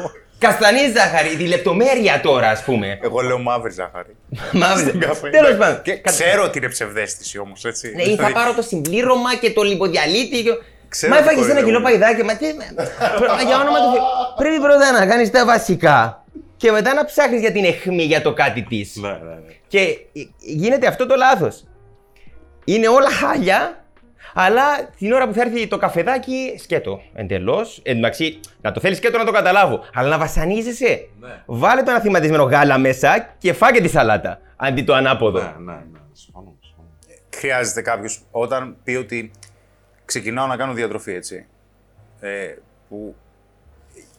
Καστανή ζάχαρη, τη λεπτομέρεια τώρα, ας πούμε. Εγώ λέω μαύρη ζάχαρη. Μαύρη. καφέ. Τέλος πάντων. Και ξέρω ότι είναι ψευδέστηση όμως, έτσι. Ναι, ή θα πάρω το συμπλήρωμα και το λιποδιαλίτη. και- Ξέρω Μα τι έφαγες ένα κοροϊδεύω. κιλό παϊδάκι. Μα τι. Προ- Για όνομα του Θεού. Πρέπει πρώτα να κάνεις τα βασικά και μετά να ψάχνεις για την αιχμή για το κάτι της. Ναι, ναι, ναι. Και γίνεται αυτό το λάθος. Είναι όλα χάλια, αλλά την ώρα που θα έρθει το καφεδάκι, σκέτο. Εντελώς. Εντάξει, να το θέλεις σκέτο να το καταλάβω. Αλλά να βασανίζεσαι. Ναι. Βάλε το αναθυματισμένο γάλα μέσα και φάγε τη σαλάτα. Αντί το ανάποδο. Ναι, ναι, ναι. Συμφωνώ. συμφωνώ. Χρειάζεται κάποιος όταν πει ότι ξεκινάω να κάνω διατροφή, έτσι. Ε, που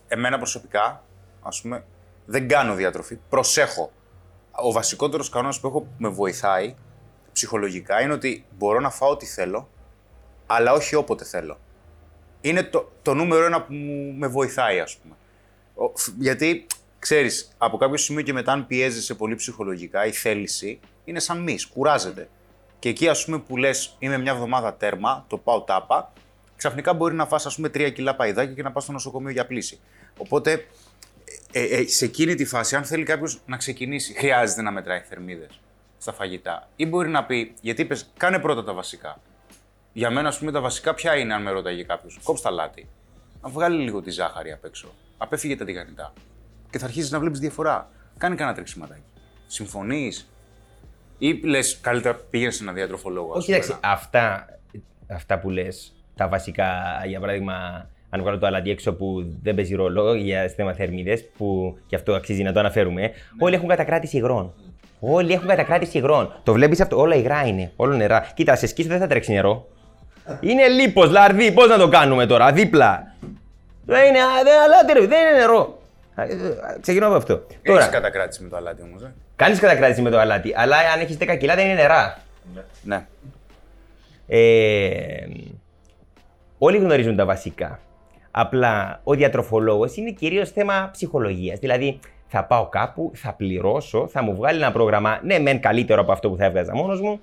εμένα προσωπικά, ας πούμε, δεν κάνω διατροφή. Προσέχω. Ο βασικότερος κανόνας που έχω που με βοηθάει ψυχολογικά είναι ότι μπορώ να φάω ό,τι θέλω, αλλά όχι όποτε θέλω. Είναι το, το νούμερο ένα που μου- με βοηθάει, ας πούμε. Ο- φ- γιατί, ξέρεις, από κάποιο σημείο και μετά αν πιέζεσαι πολύ ψυχολογικά, η θέληση είναι σαν μυς, κουράζεται. Και εκεί, ας πούμε, που λες είμαι μια εβδομάδα τέρμα, το πάω τάπα, ξαφνικά μπορεί να φας, ας πούμε, τρία κιλά παϊδάκια και να πας στο νοσοκομείο για πλήση. Οπότε, ε, ε, σε εκείνη τη φάση, αν θέλει κάποιος να ξεκινήσει, χρειάζεται να μετράει θερμίδες στα φαγητά. Ή μπορεί να πει, γιατί είπες, κάνε πρώτα τα βασικά. Για μένα, ας πούμε, τα βασικά ποια είναι, αν με ρώταγε κάποιος. Κόψε τα λάτι. Να βγάλει λίγο τη ζάχαρη απ' έξω. Απέφυγε τα τηγανιτά. Και θα αρχίσεις να βλέπεις διαφορά. Κάνε κανένα τρεξιματάκι. Συμφωνείς; Ή λες, καλύτερα πήγαινες σε έναν διατροφολόγο. ας Όχι, πούμε, εντάξει, να- αυτά, αυτά που λες, τα βασικά, για παράδειγμα, αν βγάλω το αλάτι έξω που δεν παίζει ρόλο για θέμα θερμίδες, που και αυτό αξίζει να το αναφέρουμε, όλοι έχουν κατακράτηση υγρών. Όλοι έχουν κατακράτηση υγρών. Το βλέπεις αυτό, όλα υγρά είναι, όλο νερά. Κοίτα, σε σκίσω δεν θα τρέξει νερό. Είναι λίπος, λαρδί, πώς να το κάνουμε τώρα, δίπλα. Δεν είναι, α, δεν, αλάτι, ρε, δεν είναι νερό. Α, ε, ε, Ξεκινώ από αυτό. Έχεις Τώρα, κατακράτηση με το αλάτι όμως. Ε; κάνεις κατακράτηση με το αλάτι, αλλά αν έχεις 10 κιλά δεν είναι νερά. Ναι. Ε, όλοι γνωρίζουν τα βασικά. Απλά ο διατροφολόγος είναι κυρίως θέμα ψυχολογίας. Δηλαδή θα πάω κάπου, θα πληρώσω, θα μου βγάλει ένα πρόγραμμα, ναι μεν καλύτερο από αυτό που θα έβγαζα μόνος μου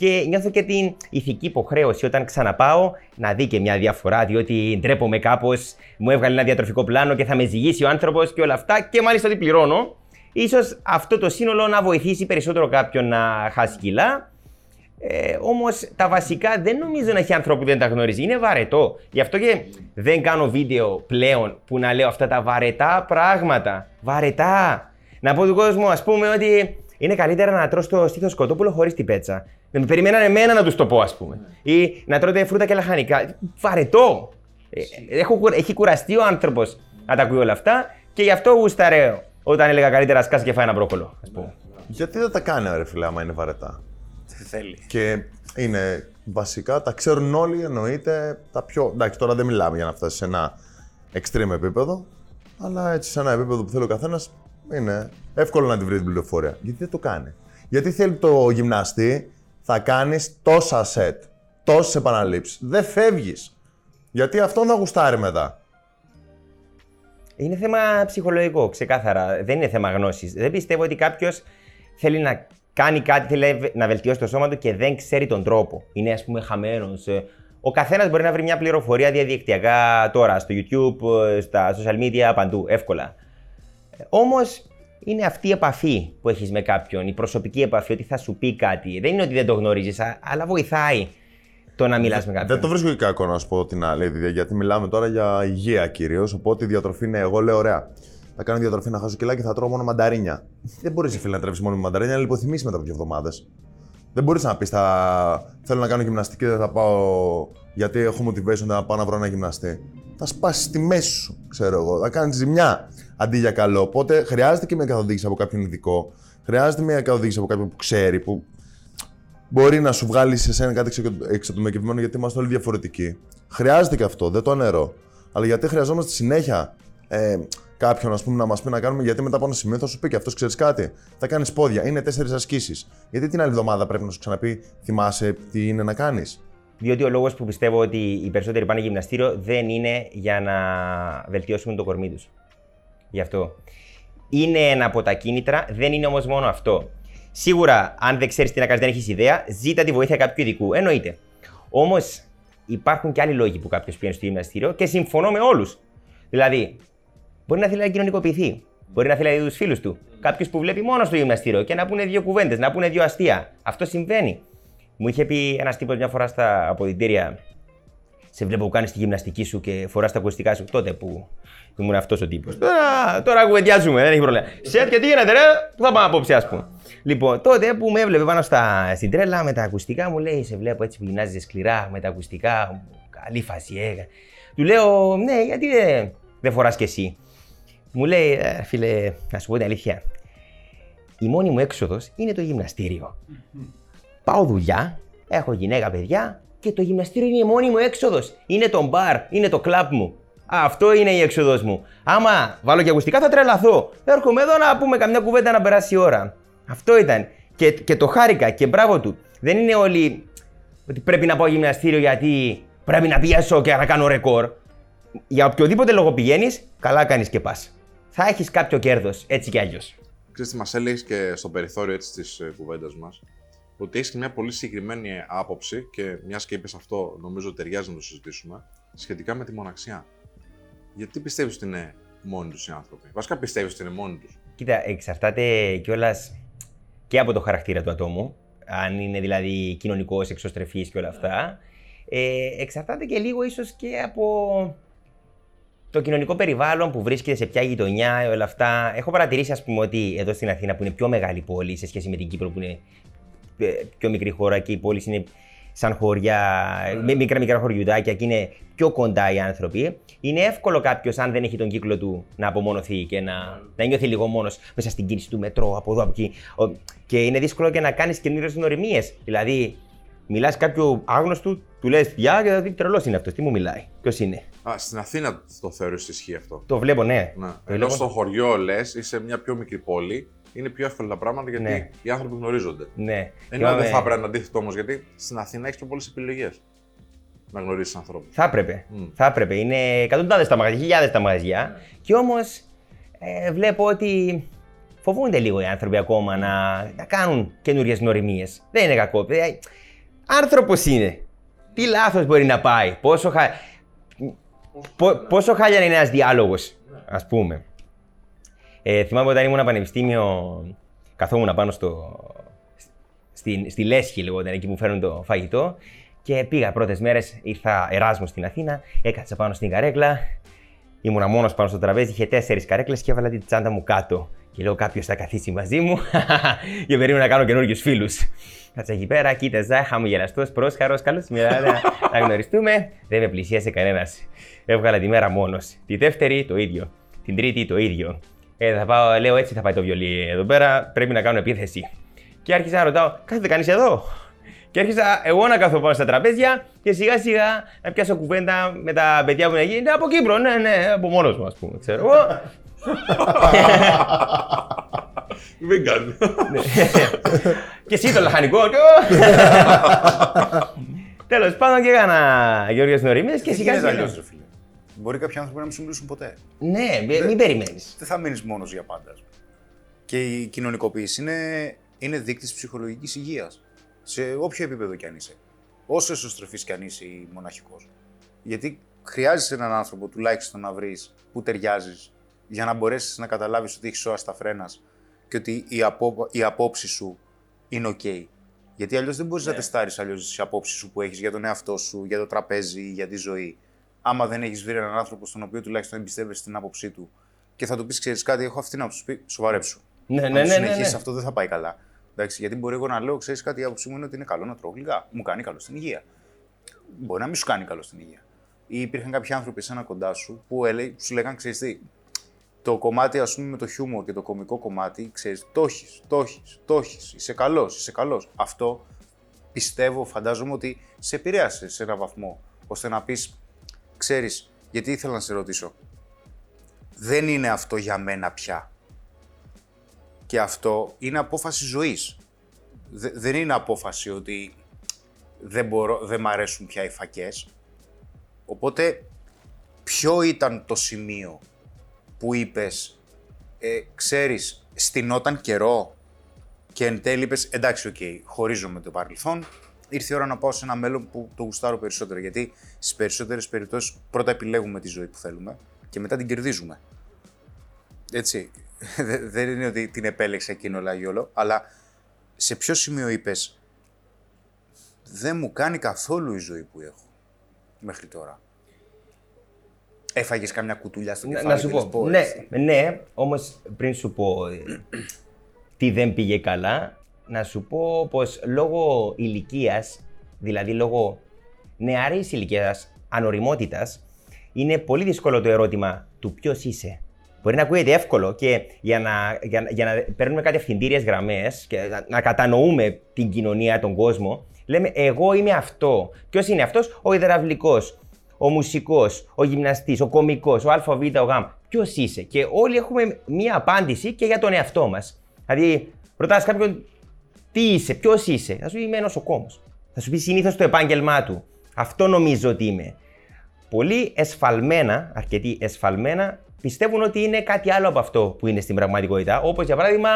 και νιώθω και την ηθική υποχρέωση όταν ξαναπάω να δει και μια διαφορά διότι ντρέπομαι κάπως, μου έβγαλε ένα διατροφικό πλάνο και θα με ζυγίσει ο άνθρωπος και όλα αυτά και μάλιστα ότι πληρώνω. Ίσως αυτό το σύνολο να βοηθήσει περισσότερο κάποιον να χάσει κιλά ε, Όμως τα βασικά δεν νομίζω να έχει άνθρωπο που δεν τα γνωρίζει. Είναι βαρετό. Γι' αυτό και δεν κάνω βίντεο πλέον που να λέω αυτά τα βαρετά πράγματα. Βαρετά. Να πω του κόσμου, ας πούμε, ότι είναι καλύτερα να τρως το στήθος κοτόπουλο χωρίς την πέτσα. Να με περιμέναν εμένα να τους το πω, ας πούμε. Ή να τρώτε φρούτα και λαχανικά. Βαρετό. Ε, έχω, κουρ- έχει κουραστεί ο άνθρωπος να τα ακούει όλα αυτά και γι' αυτό γουσταρέω όταν έλεγα καλύτερα σκάσει και φάει ένα μπρόκολο, ας πούμε. Γιατί δεν τα κάνει, ρε φίλε, άμα είναι βαρετά; Δεν θέλει. Και είναι βασικά, τα ξέρουν όλοι, εννοείται τα πιο. Εντάξει, τώρα δεν μιλάμε για να φτάσεις σε ένα extreme επίπεδο, αλλά έτσι σε ένα επίπεδο που θέλει ο καθένας είναι εύκολο να τη βρει την πληροφορία. Γιατί δεν το κάνει; Γιατί θέλει το γυμναστή, θα κάνεις τόσα σετ, τόσες επαναλήψεις. Δεν φεύγεις. Γιατί αυτό θα γουστάρει μετά. Είναι θέμα ψυχολογικό, ξεκάθαρα. Δεν είναι θέμα γνώσης. Δεν πιστεύω ότι κάποιος θέλει να κάνει κάτι, θέλει να βελτιώσει το σώμα του και δεν ξέρει τον τρόπο. Είναι, ας πούμε, χαμένος. Ο καθένας μπορεί να βρει μια πληροφορία διαδικτυακά τώρα, στο YouTube, ε, στα social media, παντού, εύκολα. Όμως είναι αυτή η επαφή που έχεις με κάποιον, η προσωπική επαφή, ότι θα σου πει κάτι. Δεν είναι ότι δεν το γνωρίζεις, αλλά βοηθάει. το να μιλάς με κάποιον. Δεν το βρίσκω και κακό να σου πω την αλήθεια, γιατί μιλάμε τώρα για υγεία κυρίως. Οπότε η διατροφή είναι, εγώ λέω, ωραία. Θα κάνω διατροφή να χάσω κιλά και θα τρώω μόνο μανταρίνια. Δεν μπορείς, φίλε, να τρέψει μόνο με μανταρίνια, να λιποθυμήσει μετά από δύο εβδομάδες. Δεν μπορείς να πεις, θα... θέλω να κάνω γυμναστική, δεν θα πάω γιατί έχω motivation να πάω να βρω ένα γυμναστή. Θα σπάσεις τη μέση σου, ξέρω εγώ. Θα κάνεις ζημιά αντί για καλό. Οπότε χρειάζεται και μια καθοδήγηση από κάποιον ειδικό. Χρειάζεται μια καθοδήγηση από κάποιον που ξέρει, που μπορεί να σου βγάλει σε σένα κάτι εξατομικευμένο γιατί είμαστε όλοι διαφορετικοί. Χρειάζεται και αυτό, δεν το ανερώ. Αλλά γιατί χρειαζόμαστε συνέχεια ε, κάποιον ας πούμε, να μας πει να κάνουμε, γιατί μετά από ένα σημείο θα σου πει και αυτός ξέρεις κάτι. Θα κάνεις πόδια, είναι τέσσερις ασκήσεις. Γιατί την άλλη εβδομάδα πρέπει να σου ξαναπεί, θυμάσαι τι είναι να κάνεις. Διότι ο λόγος που πιστεύω ότι οι περισσότεροι πάνε γυμναστήριο δεν είναι για να βελτιώσουν το κορμί τους. Γι' αυτό. Είναι ένα από τα κίνητρα, δεν είναι όμως μόνο αυτό. Σίγουρα, αν δεν ξέρεις τι να κάνεις, δεν έχεις ιδέα, ζήτα τη βοήθεια κάποιου ειδικού. Εννοείται. Όμως, υπάρχουν και άλλοι λόγοι που κάποιος πηγαίνει στο γυμναστήριο και συμφωνώ με όλους. Δηλαδή, μπορεί να θέλει να κοινωνικοποιηθεί. Μπορεί να θέλει να δει τους φίλους του. Κάποιος που βλέπει μόνος στο γυμναστήριο και να πούνε δύο κουβέντες, να πούνε δύο αστεία. Αυτό συμβαίνει. Μου είχε πει ένας τύπος μια φορά στα αποδητήρια, σε βλέπω που κάνεις τη γυμναστική σου και φοράς τα ακουστικά σου. Τότε που ήμουν αυτός ο τύπος. Τώρα, τώρα κουβεντιάζουμε, δεν έχει πρόβλημα. Σε και τι γίνεται, ρε, που θα πάμε απόψε, ας πούμε. Λοιπόν, τότε που με έβλεπε πάνω στα, στην τρέλα με τα ακουστικά μου λέει: Σε βλέπω έτσι που γυμνάζεσαι σκληρά με τα ακουστικά. Καλή φάση, ε. Του λέω: Ναι, γιατί δεν, δεν φοράς κι εσύ. Μου λέει: «Ε, Φίλε, να σου πω την αλήθεια. Η μόνη μου έξοδος είναι το γυμναστήριο. Πάω δουλειά, έχω γυναίκα, παιδιά και το γυμναστήριο είναι η μόνη μου έξοδος. Είναι το μπαρ, είναι το κλαμπ μου. Αυτό είναι η έξοδο μου. Άμα βάλω και ακουστικά θα τρελαθώ. Έρχομαι εδώ να πούμε καμιά κουβέντα να περάσει η ώρα. Αυτό ήταν. Και, και το χάρηκα και μπράβο του. Δεν είναι όλοι ότι πρέπει να πάω γυμναστήριο γιατί πρέπει να πιέσω και να κάνω ρεκόρ. Για οποιοδήποτε λόγο πηγαίνεις, καλά κάνεις και πας. Θα έχεις κάποιο κέρδος έτσι κι αλλιώς. Ξέρετε, μας έλεγες και στο περιθώριο της κουβέντας μας; Ότι έχεις μια πολύ συγκεκριμένη άποψη και μιας και είπες αυτό, νομίζω ταιριάζει να το συζητήσουμε, σχετικά με τη μοναξιά. Γιατί πιστεύεις ότι είναι μόνοι τους οι άνθρωποι; Βασικά πιστεύεις ότι είναι μόνοι τους. Κοίτα, εξαρτάται κιόλας και από το χαρακτήρα του ατόμου. Αν είναι δηλαδή κοινωνικός, εξωστρεφής και όλα αυτά. Ε, εξαρτάται και λίγο ίσως και από το κοινωνικό περιβάλλον που βρίσκεται σε ποια γειτονιά, όλα αυτά. Έχω παρατηρήσει, ας πούμε, ότι εδώ στην Αθήνα που είναι πιο μεγάλη πόλη σε σχέση με την Κύπρο που είναι ε, πιο μικρή χώρα και οι πόλεις είναι σαν χωριά, με μικρά μικρά χωριουδάκια και είναι πιο κοντά οι άνθρωποι. Είναι εύκολο κάποιος, αν δεν έχει τον κύκλο του, να απομονωθεί και να, να νιώθει λίγο μόνος μέσα στην κίνηση του μετρό, από εδώ, από εκεί. Και είναι δύσκολο και να κάνεις καινούριες γνωριμίες. Δηλαδή, μιλάς κάποιο άγνωστο, του λες Γεια, και δηλαδή τρελός είναι αυτός. Τι μου μιλάει, Ποιος είναι. Α, στην Αθήνα το θεωρείς ότι ισχύει αυτό. Το βλέπω, ναι. Ναι. Το Ενώ βλέπω. στο χωριό λες, είσαι μια πιο μικρή πόλη, είναι πιο εύκολα τα πράγματα γιατί Ναι. οι άνθρωποι γνωρίζονται. Ναι. Ενώ Θυμάμαι- δεν θα πρέπει να αντίθετο όμως, γιατί στην Αθήνα έχεις πιο πολλές επιλογές να γνωρίσεις ανθρώπους. Θα έπρεπε. Μμ. Θα έπρεπε. Είναι εκατοντάδες τα μαγαζιά, χιλιάδες τα μαγαζιά. Και όμως ε, βλέπω ότι φοβούνται λίγο οι άνθρωποι ακόμα να, να κάνουν καινούριες γνωριμίες. Δεν είναι κακό. Ε, Άνθρωπος είναι. Τι λάθος μπορεί να πάει. Πόσο, χα... Πο- πόσο χάλια είναι ένας διάλογος, ας πούμε. Ε, θυμάμαι όταν ήμουν πανεπιστήμιο, καθόμουν πάνω στο, στη, στη Λέσχη, λεγόταν, εκεί που φέρνουν το φαγητό. Και πήγα πρώτες μέρες, ήρθα Εράσμος στην Αθήνα, έκατσα πάνω στην καρέκλα. Ήμουνα μόνος πάνω στο τραπέζι, είχε τέσσερις καρέκλες και έβαλα την τσάντα μου κάτω. Και λέω: Κάποιος θα καθίσει μαζί μου και περίμενα να κάνω καινούριους φίλους. Κάτσα εκεί πέρα, κοίταζα, χαμογελαστός, πρόσχαρο, καλό σήμερα να, να γνωριστούμε. Δεν με πλησίασε κανένας. Έβγαλα τη μέρα μόνος. Τη δεύτερη το ίδιο. Την τρίτη το ίδιο. Ε, θα πάω, λέω έτσι θα πάει το βιολί εδώ πέρα, πρέπει να κάνω επίθεση. Και άρχισα να ρωτάω, κάθεται κανείς εδώ; Και άρχισα εγώ να κάθω πάνω στα τραπέζια και σιγά σιγά να πιάσω κουβέντα με τα παιδιά που είναι εκεί. Είναι από Κύπρο, ναι, ναι, από μόνος μου, ας πούμε. Ξέρω εγώ. Δεν κάνεις. και εσύ το λαχανικό. Τέλος πάντων και έκανα Γεωργίε Νορίμιδε και Δεν σιγά γίνεται σιγά. Αλλιώς, ρε φίλε. Μπορεί κάποιοι άνθρωποι να μην σου μιλήσουν ποτέ. Ναι, μη- μην περιμένεις. Δεν θα μείνεις μόνος για πάντα. ας πούμε. Και η κοινωνικοποίηση είναι, είναι δείκτη ψυχολογικής υγείας. Σε όποιο επίπεδο κι αν είσαι. Όσο εσωστρεφή κι αν είσαι ή μοναχικός. Γιατί χρειάζεσαι έναν άνθρωπο τουλάχιστον να βρεις που ταιριάζεις για να μπορέσεις να καταλάβεις ότι έχεις σώας τας φρένας και ότι η, από, η απόψη σου είναι οκ. Γιατί αλλιώς δεν μπορείς να τεστάρεις αλλιώς τις απόψεις σου που έχεις για τον εαυτό σου, για το τραπέζι, για τη ζωή. Άμα δεν έχεις βρει έναν άνθρωπο στον οποίο τουλάχιστον εμπιστεύεσαι την άποψή του και θα του πεις: Ξέρεις κάτι, έχω αυτή να σου πει, σοβαρέψου. Ναι, Αν ναι, ναι, ναι, συνεχίσεις ναι. αυτό, δεν θα πάει καλά. Εντάξει, γιατί μπορεί εγώ να λέω: Ξέρεις κάτι, η άποψή μου είναι ότι είναι καλό να τρώω γλυκά. Μου κάνει καλό στην υγεία. Μπορεί να μην σου κάνει καλό στην υγεία. Ή υπήρχαν κάποιοι άνθρωποι σαν κοντά σου που έλεγε, σου λέγανε: Ξέρεις τι, το κομμάτι ας πούμε με το χιούμορ και το κομικό κομμάτι, ξέρεις, το έχεις, το έχεις, το έχεις, είσαι καλός, είσαι καλός. Αυτό πιστεύω, φαντάζομαι ότι σε επηρέασε σε έναν βαθμό, ώστε να πεις, ξέρεις, γιατί ήθελα να σε ρωτήσω, δεν είναι αυτό για μένα πια. Και αυτό είναι απόφαση ζωής. Δε- δεν είναι απόφαση ότι δεν, μπορώ, δεν μ' αρέσουν πια οι φακές. Οπότε, ποιο ήταν το σημείο που είπες, ε, ξέρεις, στηνόταν καιρό και εν τέλει είπες, εντάξει, οκ, χωρίζω με το παρελθόν, ήρθε η ώρα να πάω σε ένα μέλλον που το γουστάρω περισσότερο. Γιατί στις περισσότερες περιπτώσεις πρώτα επιλέγουμε τη ζωή που θέλουμε και μετά την κερδίζουμε. Έτσι. Δε- Δεν είναι ότι την επέλεξα εκείνο λαγιόλο, αλλά σε ποιο σημείο είπες, δεν μου κάνει καθόλου η ζωή που έχω μέχρι τώρα. Έφαγες καμιά κουτουλιά στο Να, κεφάλι. να σου θέλεις πω. έτσι. Ναι, ναι όμως πριν σου πω ε, τι δεν πήγε καλά, να σου πω πως λόγω ηλικίας, δηλαδή λόγω νεαρής ηλικίας ανοριμότητας, είναι πολύ δύσκολο το ερώτημα του ποιος είσαι. Μπορεί να ακούγεται εύκολο και για να, για, να- για να παίρνουμε κατευθυντήριες γραμμές και να, να κατανοούμε την κοινωνία, τον κόσμο, λέμε εγώ είμαι αυτό. Ποιος είναι αυτός, ο υδραυλικός, ο μουσικός, ο γυμναστής, ο κωμικό, ο ΑΒ, ο Γ. Ποιος είσαι; Και όλοι έχουμε μία απάντηση και για τον εαυτό μας. Δηλαδή, ρωτάς κάποιον τι είσαι, ποιος είσαι. Θα σου πει είμαι ένας νοσοκόμο. Θα σου πει συνήθως το επάγγελμά του. Αυτό νομίζω ότι είμαι. Πολλοί εσφαλμένα, αρκετοί εσφαλμένα, πιστεύουν ότι είναι κάτι άλλο από αυτό που είναι στην πραγματικότητα. Όπως για παράδειγμα,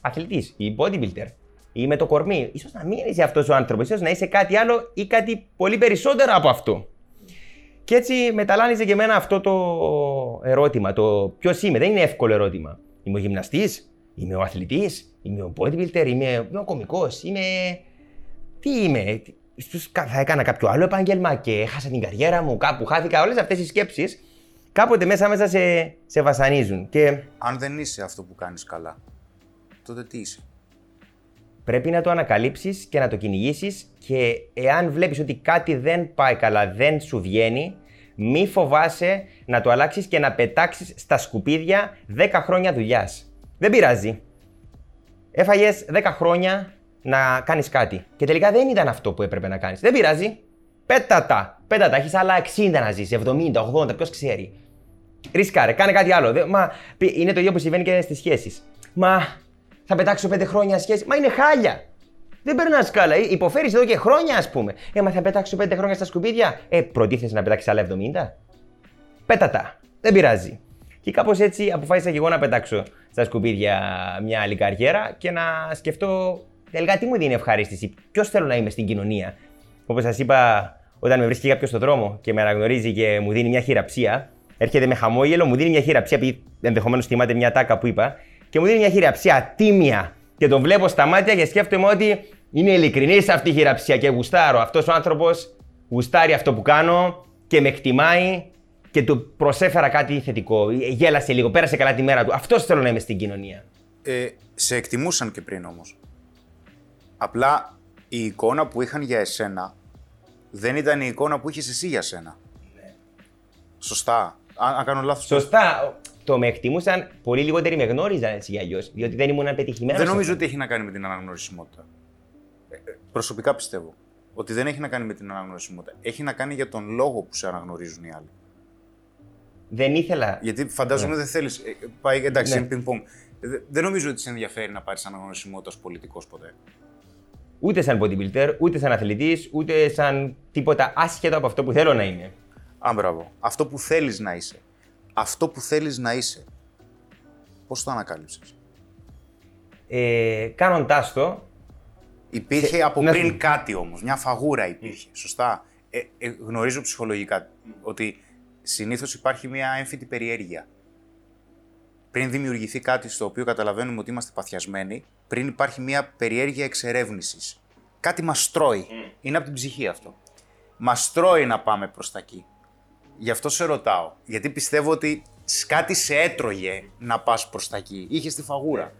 αθλητής ή bodybuilder ή με το κορμί. σω να μην είσαι αυτός ο άνθρωπος, ίσως να είσαι κάτι άλλο ή κάτι πολύ περισσότερο από αυτό. Και έτσι μεταλάνιζε και εμένα αυτό το ερώτημα. Το ποιος είμαι, δεν είναι εύκολο ερώτημα. Είμαι ο γυμναστής, είμαι ο αθλητής, είμαι ο bodybuilder, είμαι, είμαι ο κωμικός, είμαι. Τι είμαι, τι- ίσως κα- θα έκανα κάποιο άλλο επάγγελμα και έχασα την καριέρα μου, κάπου χάθηκα. Όλες αυτές οι σκέψεις κάποτε μέσα μέσα σε, σε βασανίζουν. Και Αν δεν είσαι αυτό που κάνεις καλά, τότε τι είσαι; πρέπει να το ανακαλύψεις και να το κυνηγήσεις και εάν βλέπεις ότι κάτι δεν πάει καλά, δεν σου βγαίνει, μη φοβάσαι να το αλλάξεις και να πετάξεις στα σκουπίδια 10 χρόνια δουλειάς. Δεν πειράζει. Έφαγες 10 χρόνια να κάνεις κάτι και τελικά δεν ήταν αυτό που έπρεπε να κάνεις. Δεν πειράζει. Πέτα τα. Πέτα τα. Έχεις άλλα 60 να ζεις, 70, 80, ποιος ξέρει. Ρισκάρε, κάνε κάτι άλλο. Δεν- Μα, πι- είναι το ίδιο που συμβαίνει και στις σχέσεις. Μα θα πετάξω πέντε χρόνια σχέση. Μα είναι χάλια. Δεν περνάς καλά. Υποφέρεις εδώ και χρόνια, ας πούμε. Ε, μα θα πετάξω πέντε χρόνια στα σκουπίδια. Ε, προτίθεσαι να πετάξεις άλλα 70. Πέτα τα. Δεν πειράζει. Και κάπως έτσι αποφάσισα και εγώ να πετάξω στα σκουπίδια μια άλλη καριέρα και να σκεφτώ τελικά τι μου δίνει ευχαρίστηση. Ποιος θέλω να είμαι στην κοινωνία. Όπως σας είπα, όταν με βρίσκει κάποιος στον δρόμο και με αναγνωρίζει και μου δίνει μια χειραψία, έρχεται με χαμόγελο, μου δίνει μια χειραψία, επειδή ενδεχομένως θυμάται μια τάκα που είπα, και μου δίνει μια χειραψία τίμια. Και τον βλέπω στα μάτια και σκέφτομαι ότι είναι ειλικρινής αυτή η χειραψία και γουστάρω. Αυτός ο άνθρωπος γουστάρει αυτό που κάνω και με εκτιμάει και του προσέφερα κάτι θετικό. Γέλασε λίγο, πέρασε καλά τη μέρα του. Αυτός θέλω να είμαι στην κοινωνία. Ε, σε εκτιμούσαν και πριν όμως. Απλά η εικόνα που είχαν για εσένα δεν ήταν η εικόνα που είχες εσύ για σένα. Σωστά. Αν, αν κάνω λάθος. Σωστά. Το με εκτιμούσαν, πολύ λιγότεροι με γνώριζαν έτσι για αλλιώς, διότι δεν ήμουν πετυχημένο. Δεν νομίζω ότι έχει να κάνει με την αναγνωρισιμότητα. Ε, ε, προσωπικά πιστεύω ότι δεν έχει να κάνει με την αναγνωρισιμότητα. Έχει να κάνει για τον λόγο που σε αναγνωρίζουν οι άλλοι. Δεν ήθελα. Γιατί φαντάζομαι δεν θέλεις. πάει εντάξει, Ναι. είναι πινκ-πονγκ. Δε- Δεν νομίζω ότι σε ενδιαφέρει να πάρεις αναγνωρισιμότητας ω πολιτικός ποτέ. Ούτε σαν bodybuilder, ούτε σαν αθλητής, ούτε σαν τίποτα άσχετο από αυτό που θέλω να είμαι. Α, μπράβο. Αυτό που θέλεις να είσαι. Αυτό που θέλεις να είσαι. Πώς το ανακάλυψες; Ε, Κάνοντά το, Υπήρχε από να πριν σου- κάτι όμως. Μια φαγούρα υπήρχε. Σωστά. Ε, ε, γνωρίζω ψυχολογικά ότι συνήθως υπάρχει μια έμφυτη περιέργεια. Πριν δημιουργηθεί κάτι στο οποίο καταλαβαίνουμε ότι είμαστε παθιασμένοι, πριν υπάρχει μια περιέργεια εξερεύνησης. κάτι μας τρώει. Είναι από την ψυχή αυτό. Μας τρώει να πάμε προς τα εκεί. Γι' αυτό σε ρωτάω. Γιατί πιστεύω ότι σ- κάτι σε έτρωγε να πας προς τα εκεί. Είχες τη φαγούρα.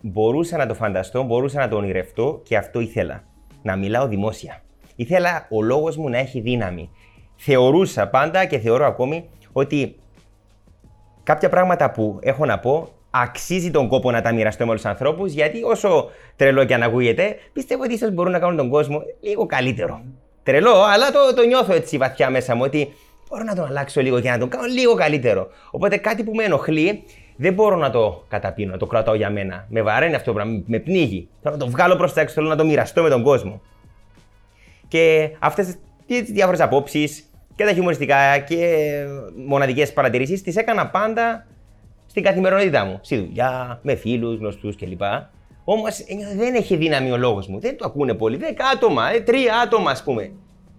Μπορούσα να το φανταστώ, μπορούσα να το ονειρευτώ και αυτό ήθελα. Να μιλάω δημόσια. Ήθελα ο λόγος μου να έχει δύναμη. Θεωρούσα πάντα και θεωρώ ακόμη ότι κάποια πράγματα που έχω να πω αξίζει τον κόπο να τα μοιραστώ με όλους τους ανθρώπους, γιατί όσο τρελό και αν ακούγεται, πιστεύω ότι ίσως μπορούν να κάνουν τον κόσμο λίγο καλύτερο. Τρελό, αλλά το, το νιώθω έτσι βαθιά μέσα μου ότι μπορώ να τον αλλάξω λίγο και να τον κάνω λίγο καλύτερο. Οπότε κάτι που με ενοχλεί δεν μπορώ να το καταπίνω, να το κρατάω για μένα. Με βαραίνει αυτό το πράγμα, με πνίγει. Θέλω να το βγάλω προς τα έξω, θέλω να το μοιραστώ με τον κόσμο. Και αυτές τις διάφορες απόψεις και τα χιουμοριστικά και μοναδικές παρατηρήσεις τις έκανα πάντα στην καθημερινότητά μου. Στη δουλειά, με φίλους, γνωστούς κλπ. Όμως δεν έχει δύναμη ο λόγος μου. Δεν το ακούνε πολύ. Δέκα άτομα, ε, τρία άτομα ας πούμε.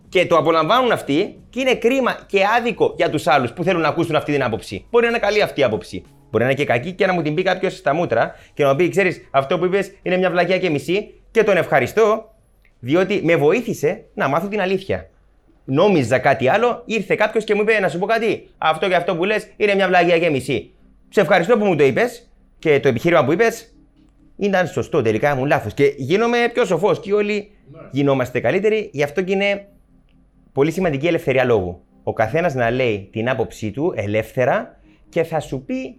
Και το απολαμβάνουν αυτοί και είναι κρίμα και άδικο για τους άλλους που θέλουν να ακούσουν αυτή την άποψη. Μπορεί να είναι καλή αυτή η άποψη. Μπορεί να είναι και κακή και να μου την πει κάποιος στα μούτρα και να μου πει: Ξέρεις, αυτό που είπες είναι μια βλακιά και μισή και τον ευχαριστώ διότι με βοήθησε να μάθω την αλήθεια. Νόμιζα κάτι άλλο, ήρθε κάποιος και μου είπε: Να σου πω κάτι. Αυτό και αυτό που λες είναι μια βλακιά και μισή. Σε ευχαριστώ που μου το είπες και το επιχείρημα που είπες ήταν σωστό τελικά, ήμουν λάθος. Και γίνομαι πιο σοφός και όλοι γινόμαστε καλύτεροι. Γι' αυτό και είναι πολύ σημαντική η ελευθερία λόγου. Ο καθένας να λέει την άποψή του ελεύθερα και θα σου πει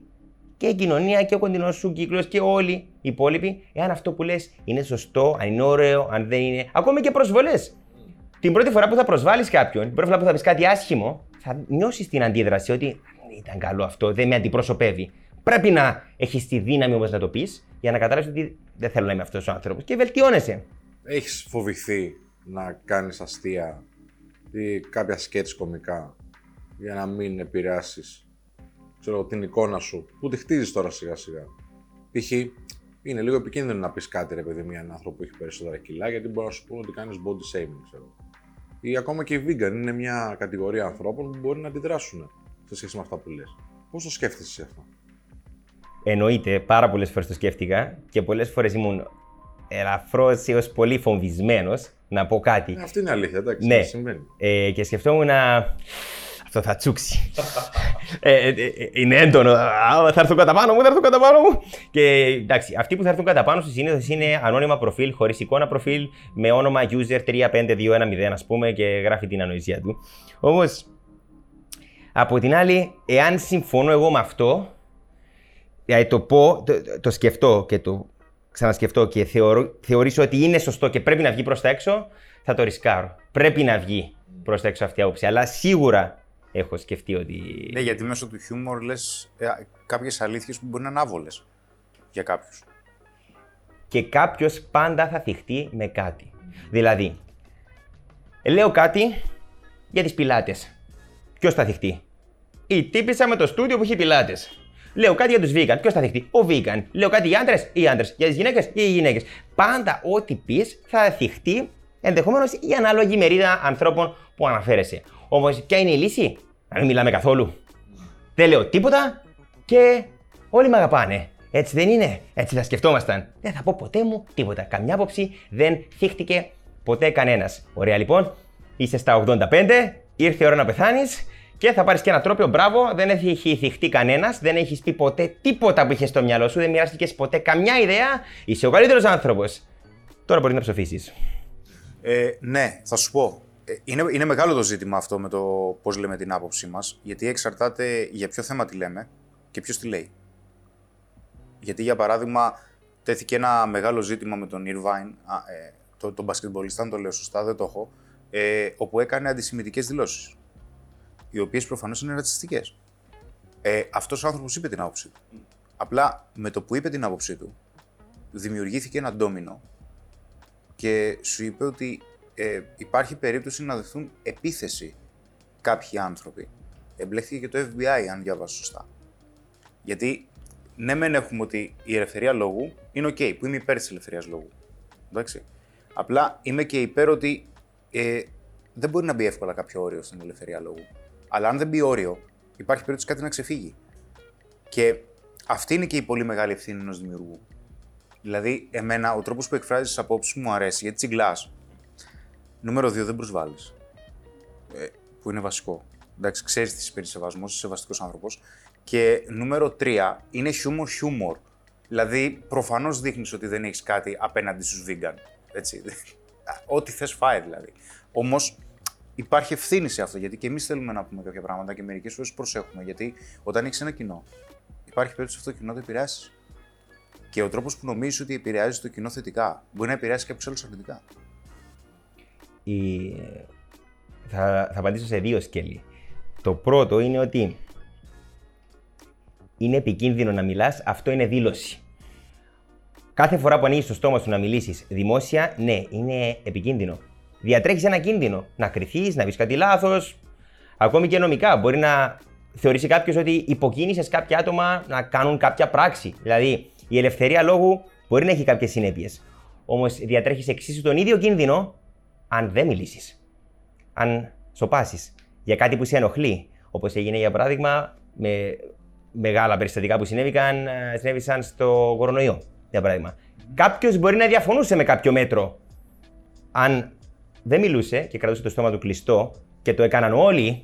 και η κοινωνία και ο κοντινός σου κύκλος και όλοι οι υπόλοιποι, εάν αυτό που λες είναι σωστό, αν είναι ωραίο, αν δεν είναι. Ακόμη και προσβολές. Την πρώτη φορά που θα προσβάλλεις κάποιον, την πρώτη φορά που θα πεις κάτι άσχημο, θα νιώσεις την αντίδραση ότι δεν ήταν καλό αυτό, δεν με αντιπροσωπεύει. Πρέπει να έχεις τη δύναμη όμως να το πεις για να καταλάβεις ότι δεν θέλω να είμαι αυτός ο άνθρωπος και βελτιώνεσαι. Έχεις φοβηθεί να κάνεις αστεία ή κάποια σκέτς κομικά για να μην επηρεάσεις ξέρω, την εικόνα σου που τη χτίζεις τώρα σιγά σιγά; Π.χ. είναι λίγο επικίνδυνο να πεις κάτι ρε παιδί με έναν άνθρωπο που έχει περισσότερα κιλά γιατί μπορεί να σου πούνε ότι κάνεις body shaming ξέρω. Ή ακόμα και οι vegan είναι μια κατηγορία ανθρώπων που μπορεί να αντιδράσουν σε σχέση με αυτά που λες. Πώς το σκέφτεσαι εσύ αυτό; Εννοείται, πάρα πολλές φορές το σκέφτηκα και πολλές φορές ήμουν ελαφρώς έως πολύ φοβισμένος να πω κάτι. Ε, αυτή είναι η αλήθεια, εντάξει, Ναι. συμβαίνει. Ε, και σκεφτόμουν να. Αυτό θα τσούξει. ε, ε, ε, είναι έντονο. Α, θα έρθουν κατά πάνω μου, θα έρθουν κατά πάνω μου. Και εντάξει, αυτοί που θα έρθουν κατά πάνω σου συνήθω είναι ανώνυμα προφίλ, χωρίς εικόνα προφίλ, με όνομα user 35210, ας πούμε, και γράφει την ανοησία του. Όμως, από την άλλη, εάν συμφωνώ εγώ με αυτό, δηλαδή το πω, το, το σκεφτώ και το ξανασκεφτώ και θεωρώ, θεωρήσω ότι είναι σωστό και πρέπει να βγει προς τα έξω, θα το ρισκάρω. Πρέπει να βγει προς τα έξω αυτή η άποψη. Αλλά σίγουρα έχω σκεφτεί ότι. Ναι, γιατί μέσω του χιούμορ λες ε, κάποιες αλήθειες που μπορεί να είναι άβολες για κάποιους. Και κάποιος πάντα θα θυχτεί με κάτι. Δηλαδή, λέω κάτι για τις πιλάτες. Ποιος θα θυχτεί, Η τύπησα με το στούντιο που έχει πιλάτες. Λέω κάτι για τους vegan. Ποιος θα θυχτεί, Ο vegan. Λέω κάτι για άντρες ή άντρες. Για τις γυναίκες ή οι γυναίκες. Πάντα ό,τι πεις θα θυχτεί ενδεχομένως η ανάλογη μερίδα ανθρώπων που αναφέρεσαι. Όμως, ποια είναι η λύση, να μην μιλάμε καθόλου. Δεν λέω τίποτα και όλοι με αγαπάνε. Έτσι δεν είναι. Έτσι θα σκεφτόμασταν. Δεν θα πω ποτέ μου τίποτα. Καμιά άποψη δεν θύχτηκε ποτέ κανένας. Ωραία λοιπόν. Είσαι στα 85, ήρθε η ώρα να πεθάνεις και θα πάρεις και ένα τρόπιο. Μπράβο, δεν έχει θυχτεί κανένας, δεν έχεις πει ποτέ τίποτα που είχες στο μυαλό σου, δεν μοιράστηκες ποτέ καμιά ιδέα. Είσαι ο καλύτερος άνθρωπος. Τώρα μπορεί να ψοφήσεις. Ε, ναι, θα σου πω. Ε, είναι, είναι μεγάλο το ζήτημα αυτό με το πώς λέμε την άποψή μας, γιατί εξαρτάται για ποιο θέμα τη λέμε και ποιος τη λέει. Γιατί, για παράδειγμα, τέθηκε ένα μεγάλο ζήτημα με τον Irvine, α, ε, το, τον μπασκετμπολιστά, αν το λέω σωστά, δεν το έχω, ε, όπου έκανε αντισημιτικές δηλώσεις, οι οποίες προφανώς είναι ρατσιστικές. Ε, αυτός ο άνθρωπος είπε την άποψή του. Απλά με το που είπε την άποψή του, δημιουργήθηκε ένα ντόμινο και σου είπε ότι ε, υπάρχει περίπτωση να δεχθούν επίθεση κάποιοι άνθρωποι. Εμπλέχθηκε και το FBI, αν διάβασα σωστά. Γιατί ναι, μεν έχουμε ότι η ελευθερία λόγου είναι OK, που είμαι υπέρ της ελευθερίας λόγου. Εντάξει. Απλά είμαι και υπέρ ότι ε, δεν μπορεί να μπει εύκολα κάποιο όριο στην ελευθερία λόγου. Αλλά αν δεν μπει όριο, υπάρχει περίπτωση κάτι να ξεφύγει. Και αυτή είναι και η πολύ μεγάλη ευθύνη ενός δημιουργού. Δηλαδή, εμένα ο τρόπος που εκφράζεις τις απόψεις μου αρέσει γιατί τσιγκλάς. Νούμερο 2, δεν προσβάλλεις. Ε, που είναι βασικό. Εντάξει, ξέρεις τι σημαίνει σεβασμός, είσαι σεβαστικός άνθρωπος. Και νούμερο 3, είναι χιούμορ χιούμορ. Δηλαδή, προφανώς δείχνεις ότι δεν έχεις κάτι απέναντι στους vegan. Έτσι. Ό,τι θες φάει δηλαδή. Όμως υπάρχει ευθύνη σε αυτό γιατί και εμείς θέλουμε να πούμε κάποια πράγματα και μερικές φορές προσέχουμε. Γιατί όταν έχεις ένα κοινό, υπάρχει περίπτωση αυτό το κοινό το επηρεάσεις. Και ο τρόπος που νομίζεις ότι επηρεάζει το κοινό θετικά μπορεί να επηρεάσει κάποιου άλλους αρνητικά. Η... Θα, θα απαντήσω σε δύο σκέλη. Το πρώτο είναι ότι είναι επικίνδυνο να μιλάς, αυτό είναι δήλωση. Κάθε φορά που ανοίγεις το στόμα σου να μιλήσεις δημόσια, ναι, είναι επικίνδυνο. Διατρέχεις ένα κίνδυνο. Να κρυθείς, να βρει κάτι λάθος. Ακόμη και νομικά. Μπορεί να θεωρήσει κάποιος ότι υποκίνησες κάποια άτομα να κάνουν κάποια πράξη. Δηλαδή, η ελευθερία λόγου μπορεί να έχει κάποιες συνέπειες. Όμως διατρέχεις εξίσου τον ίδιο κίνδυνο αν δεν μιλήσεις. Αν σοπάσεις για κάτι που σε ενοχλεί. Όπως έγινε για παράδειγμα με μεγάλα περιστατικά που συνέβηκαν, ε, συνέβησαν στο κορονοϊό για παράδειγμα. Κάποιος μπορεί να διαφωνούσε με κάποιο μέτρο. Αν δεν μιλούσε και κρατούσε το στόμα του κλειστό και το έκαναν όλοι,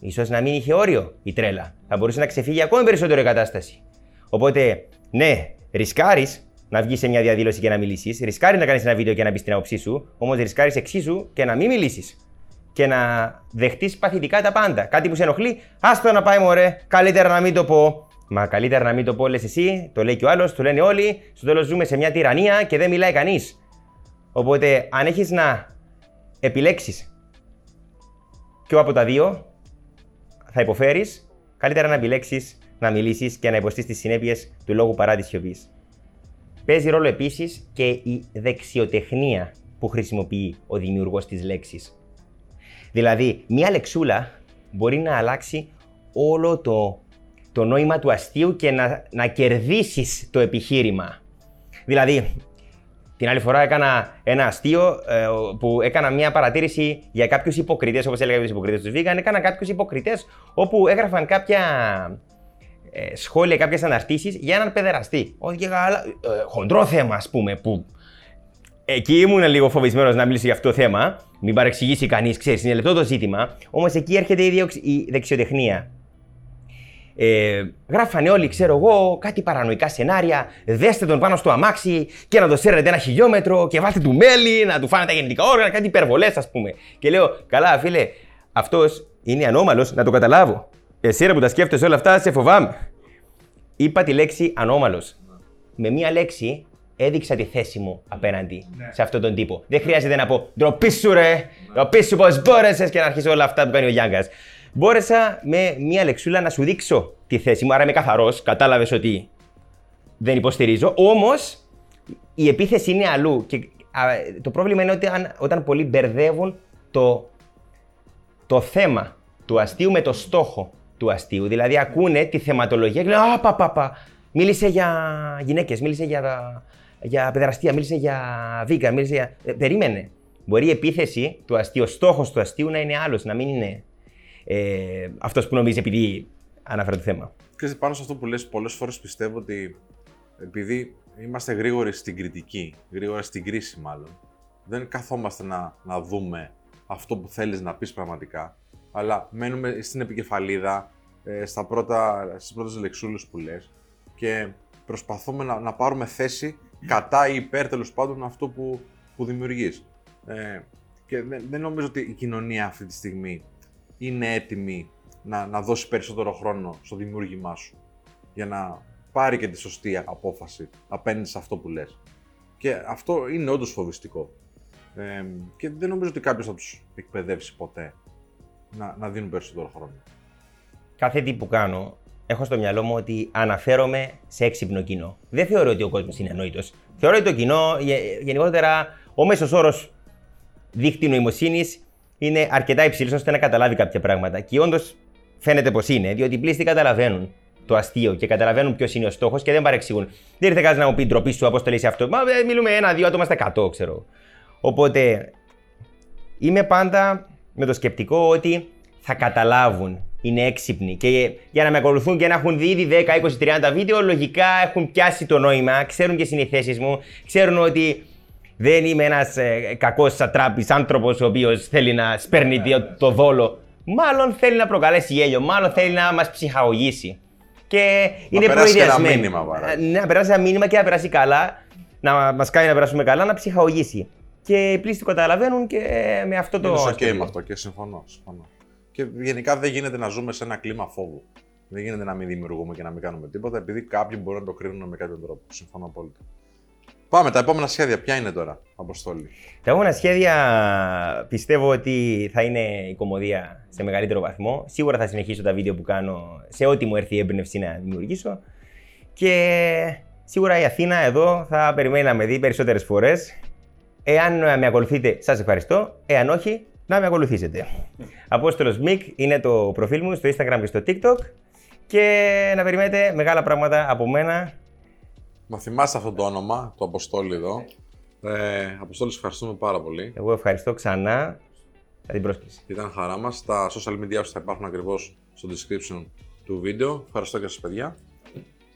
ίσως να μην είχε όριο η τρέλα. Θα μπορούσε να ξεφύγει ακόμη περισσότερο η κατάσταση. Οπότε, ναι, ρισκάρεις να βγει σε μια διαδήλωση και να μιλήσεις, ρισκάρει να κάνεις ένα βίντεο και να πει την άποψή σου, όμως ρισκάρεις εξίσου και να μην μιλήσεις. Και να δεχτείς παθητικά τα πάντα. Κάτι που σε ενοχλεί, άστο να πάει μωρέ, καλύτερα να μην το πω. Μα καλύτερα να μην το πω, λες εσύ, το λέει και ο άλλος, το λένε όλοι. Στο τέλος ζούμε σε μια τυραννία και δεν μιλάει κανείς. Οπότε, αν έχεις να επιλέξεις ποιο από τα δύο θα υποφέρεις, καλύτερα να επιλέξεις να μιλήσεις και να υποστείς τις συνέπειες του λόγου παρά τη σιωπής. Παίζει ρόλο επίσης και η δεξιοτεχνία που χρησιμοποιεί ο δημιουργός της λέξης. Δηλαδή, μία λεξούλα μπορεί να αλλάξει όλο το το νόημα του αστείου και να, να κερδίσεις το επιχείρημα. Δηλαδή, την άλλη φορά έκανα ένα αστείο ε, που έκανα μια παρατήρηση για κάποιους υποκριτές, όπως έλεγα για τους υποκριτές τους Vegan. Έκανα κάποιους υποκριτές όπου έγραφαν κάποια ε, σχόλια, κάποιες αναρτήσεις για έναν παιδεραστή. Όχι για ε, χοντρό θέμα, ας πούμε, που εκεί ήμουν λίγο φοβισμένος να μιλήσω για αυτό το θέμα. Μην παρεξηγήσει κανείς, ξέρεις, είναι λεπτό το ζήτημα. Όμως εκεί έρχεται η, η δεξιοτεχνία. Ε, γράφανε όλοι, ξέρω εγώ, κάτι παρανοϊκά σενάρια. Δέστε τον πάνω στο αμάξι και να το σέρνετε ένα χιλιόμετρο και βάλτε του μέλι, να του φάνε τα γεννητικά όργανα, κάτι υπερβολές, ας πούμε. Και λέω, καλά, φίλε, αυτός είναι ανώμαλος, να το καταλάβω. Εσύ ρε που τα σκέφτεσαι όλα αυτά, σε φοβάμαι. Είπα τη λέξη ανώμαλος. Με μία λέξη έδειξα τη θέση μου απέναντι ναι. σε αυτόν τον τύπο. Δεν χρειάζεται να πω ντροπή σου ρε, ντροπή σου πώς μπόρεσες και να αρχίσω όλα αυτά που κάνει ο Γιάνγκας μπόρεσα με μία λεξούλα να σου δείξω τη θέση μου. Άρα είμαι καθαρός, κατάλαβες ότι δεν υποστηρίζω. Όμως η επίθεση είναι αλλού. Και το πρόβλημα είναι ότι αν, όταν πολλοί μπερδεύουν το, το θέμα του αστείου με το στόχο του αστείου. Δηλαδή ακούνε τη θεματολογία και λένε Α, πα, πα, πα. Μίλησε για γυναίκες, μίλησε για, για παιδεραστία, μίλησε για βίκα, μίλησε για. Ε, περίμενε. Μπορεί η επίθεση του αστείου, ο στόχος του αστείου να είναι άλλος, να μην είναι ε, αυτός που νομίζεις επειδή αναφέρει το θέμα. Και πάνω σε αυτό που λες, πολλές φορές πιστεύω ότι επειδή είμαστε γρήγοροι στην κριτική, γρήγορα στην κρίση μάλλον, δεν καθόμαστε να, να δούμε αυτό που θέλεις να πεις πραγματικά, αλλά μένουμε στην επικεφαλίδα, ε, στα πρώτα, στις πρώτες λεξούλες που λες και προσπαθούμε να, να πάρουμε θέση κατά ή υπέρ τέλος πάντων αυτό που, που δημιουργείς. Ε, και δεν, δεν νομίζω ότι η κοινωνία αυτή τη στιγμή είναι έτοιμη να, να δώσει περισσότερο χρόνο στο δημιούργημά σου για να πάρει και τη σωστή απόφαση απέναντι σε αυτό που λες. Και αυτό είναι όντως φοβιστικό. Ε, και δεν νομίζω ότι κάποιος θα τους εκπαιδεύσει ποτέ να, να δίνουν περισσότερο χρόνο. Κάθε τι που κάνω, έχω στο μυαλό μου ότι αναφέρομαι σε έξυπνο κοινό. Δεν θεωρώ ότι ο κόσμος είναι ανόητος. Θεωρώ ότι το κοινό, γενικότερα, ο μέσος όρος δίκτυ νοημοσύνης είναι αρκετά υψηλό ώστε να καταλάβει κάποια πράγματα. Και όντως φαίνεται πως είναι, διότι οι πλήστοι καταλαβαίνουν το αστείο και καταλαβαίνουν ποιος είναι ο στόχος και δεν παρεξηγούν. Δεν ήρθε κανένας να μου πει ντροπή σου, πώ το λέει αυτό. Μα ε, μιλούμε ένα-δύο άτομα στα 100, ξέρω. Οπότε είμαι πάντα με το σκεπτικό ότι θα καταλάβουν είναι έξυπνοι. Και για να με ακολουθούν και να έχουν δει ήδη 10, 20, 30 βίντεο, λογικά έχουν πιάσει το νόημα, ξέρουν ποιε είναι οι θέσει μου, ξέρουν ότι δεν είμαι ένας ε, κακός σατράπης άνθρωπος ο οποίος θέλει να σπέρνει το- το δόλο. Μάλλον θέλει να προκαλέσει γέλιο, μάλλον θέλει να μας ψυχαγωγήσει. Και είναι περάσει και ένα προϊδεασμένοι. μήνυμα, παρά. Ε, Να περάσει ένα μήνυμα και να περάσει καλά, να μας κάνει να περάσουμε καλά, να ψυχαγωγήσει. Και οι πλείστοι το καταλαβαίνουν και με αυτό το. Είναι οκ ασχολούνται. με αυτό και συμφωνώ, συμφωνώ. Και γενικά δεν γίνεται να ζούμε σε ένα κλίμα φόβου. Δεν γίνεται να μην δημιουργούμε και να μην κάνουμε τίποτα, επειδή κάποιοι μπορούν να το κρίνουν με κάποιο τρόπο. Συμφωνώ απόλυτα. Πάμε, τα επόμενα σχέδια. Ποια είναι τώρα, Αποστόλη; Τα επόμενα σχέδια πιστεύω ότι θα είναι η κομμωδία σε μεγαλύτερο βαθμό. Σίγουρα θα συνεχίσω τα βίντεο που κάνω σε ό,τι μου έρθει η έμπνευση να δημιουργήσω. Και σίγουρα η Αθήνα εδώ θα περιμένει να με δει περισσότερες φορές. Εάν με ακολουθείτε, σας ευχαριστώ. Εάν όχι, να με ακολουθήσετε. Απόστολος Μικ είναι το προφίλ μου στο Instagram και στο TikTok. Και να περιμένετε μεγάλα πράγματα από μένα. Μα θυμάστε αυτό το όνομα, το Αποστόλη εδώ; Ε, Αποστόλη, σε ευχαριστούμε πάρα πολύ. Εγώ ευχαριστώ ξανά για την πρόσκληση. Ήταν χαρά μας. Τα social media σου θα υπάρχουν ακριβώς στο description του βίντεο. Ευχαριστώ και σας, παιδιά.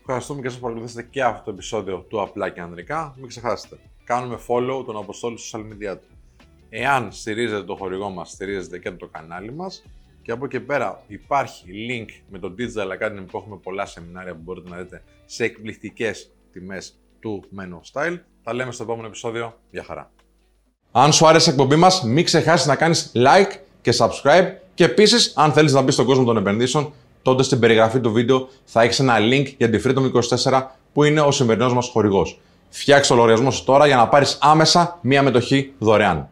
Ευχαριστούμε και σας που παρακολουθήσατε και αυτό το επεισόδιο του Απλά και Ανδρικά. Μην ξεχάσετε, κάνουμε follow τον Αποστόλη στο social media του. Εάν στηρίζετε το χορηγό μας, στηρίζετε και το κανάλι μας. Και από εκεί πέρα υπάρχει link με το Digital Academy που έχουμε πολλά σεμινάρια που μπορείτε να δείτε σε εκπληκτικές τιμές του Meno Style. Τα λέμε στο επόμενο επεισόδιο. Γεια χαρά. Αν σου άρεσε η εκπομπή μας, μην ξεχάσεις να κάνεις like και subscribe και επίσης, αν θέλεις να μπεις στον κόσμο των επενδύσεων, τότε στην περιγραφή του βίντεο θα έχεις ένα link για τη Freedom 24 που είναι ο σημερινός μας χορηγός. Φτιάξε το λογαριασμός σου τώρα για να πάρεις άμεσα μία μετοχή δωρεάν.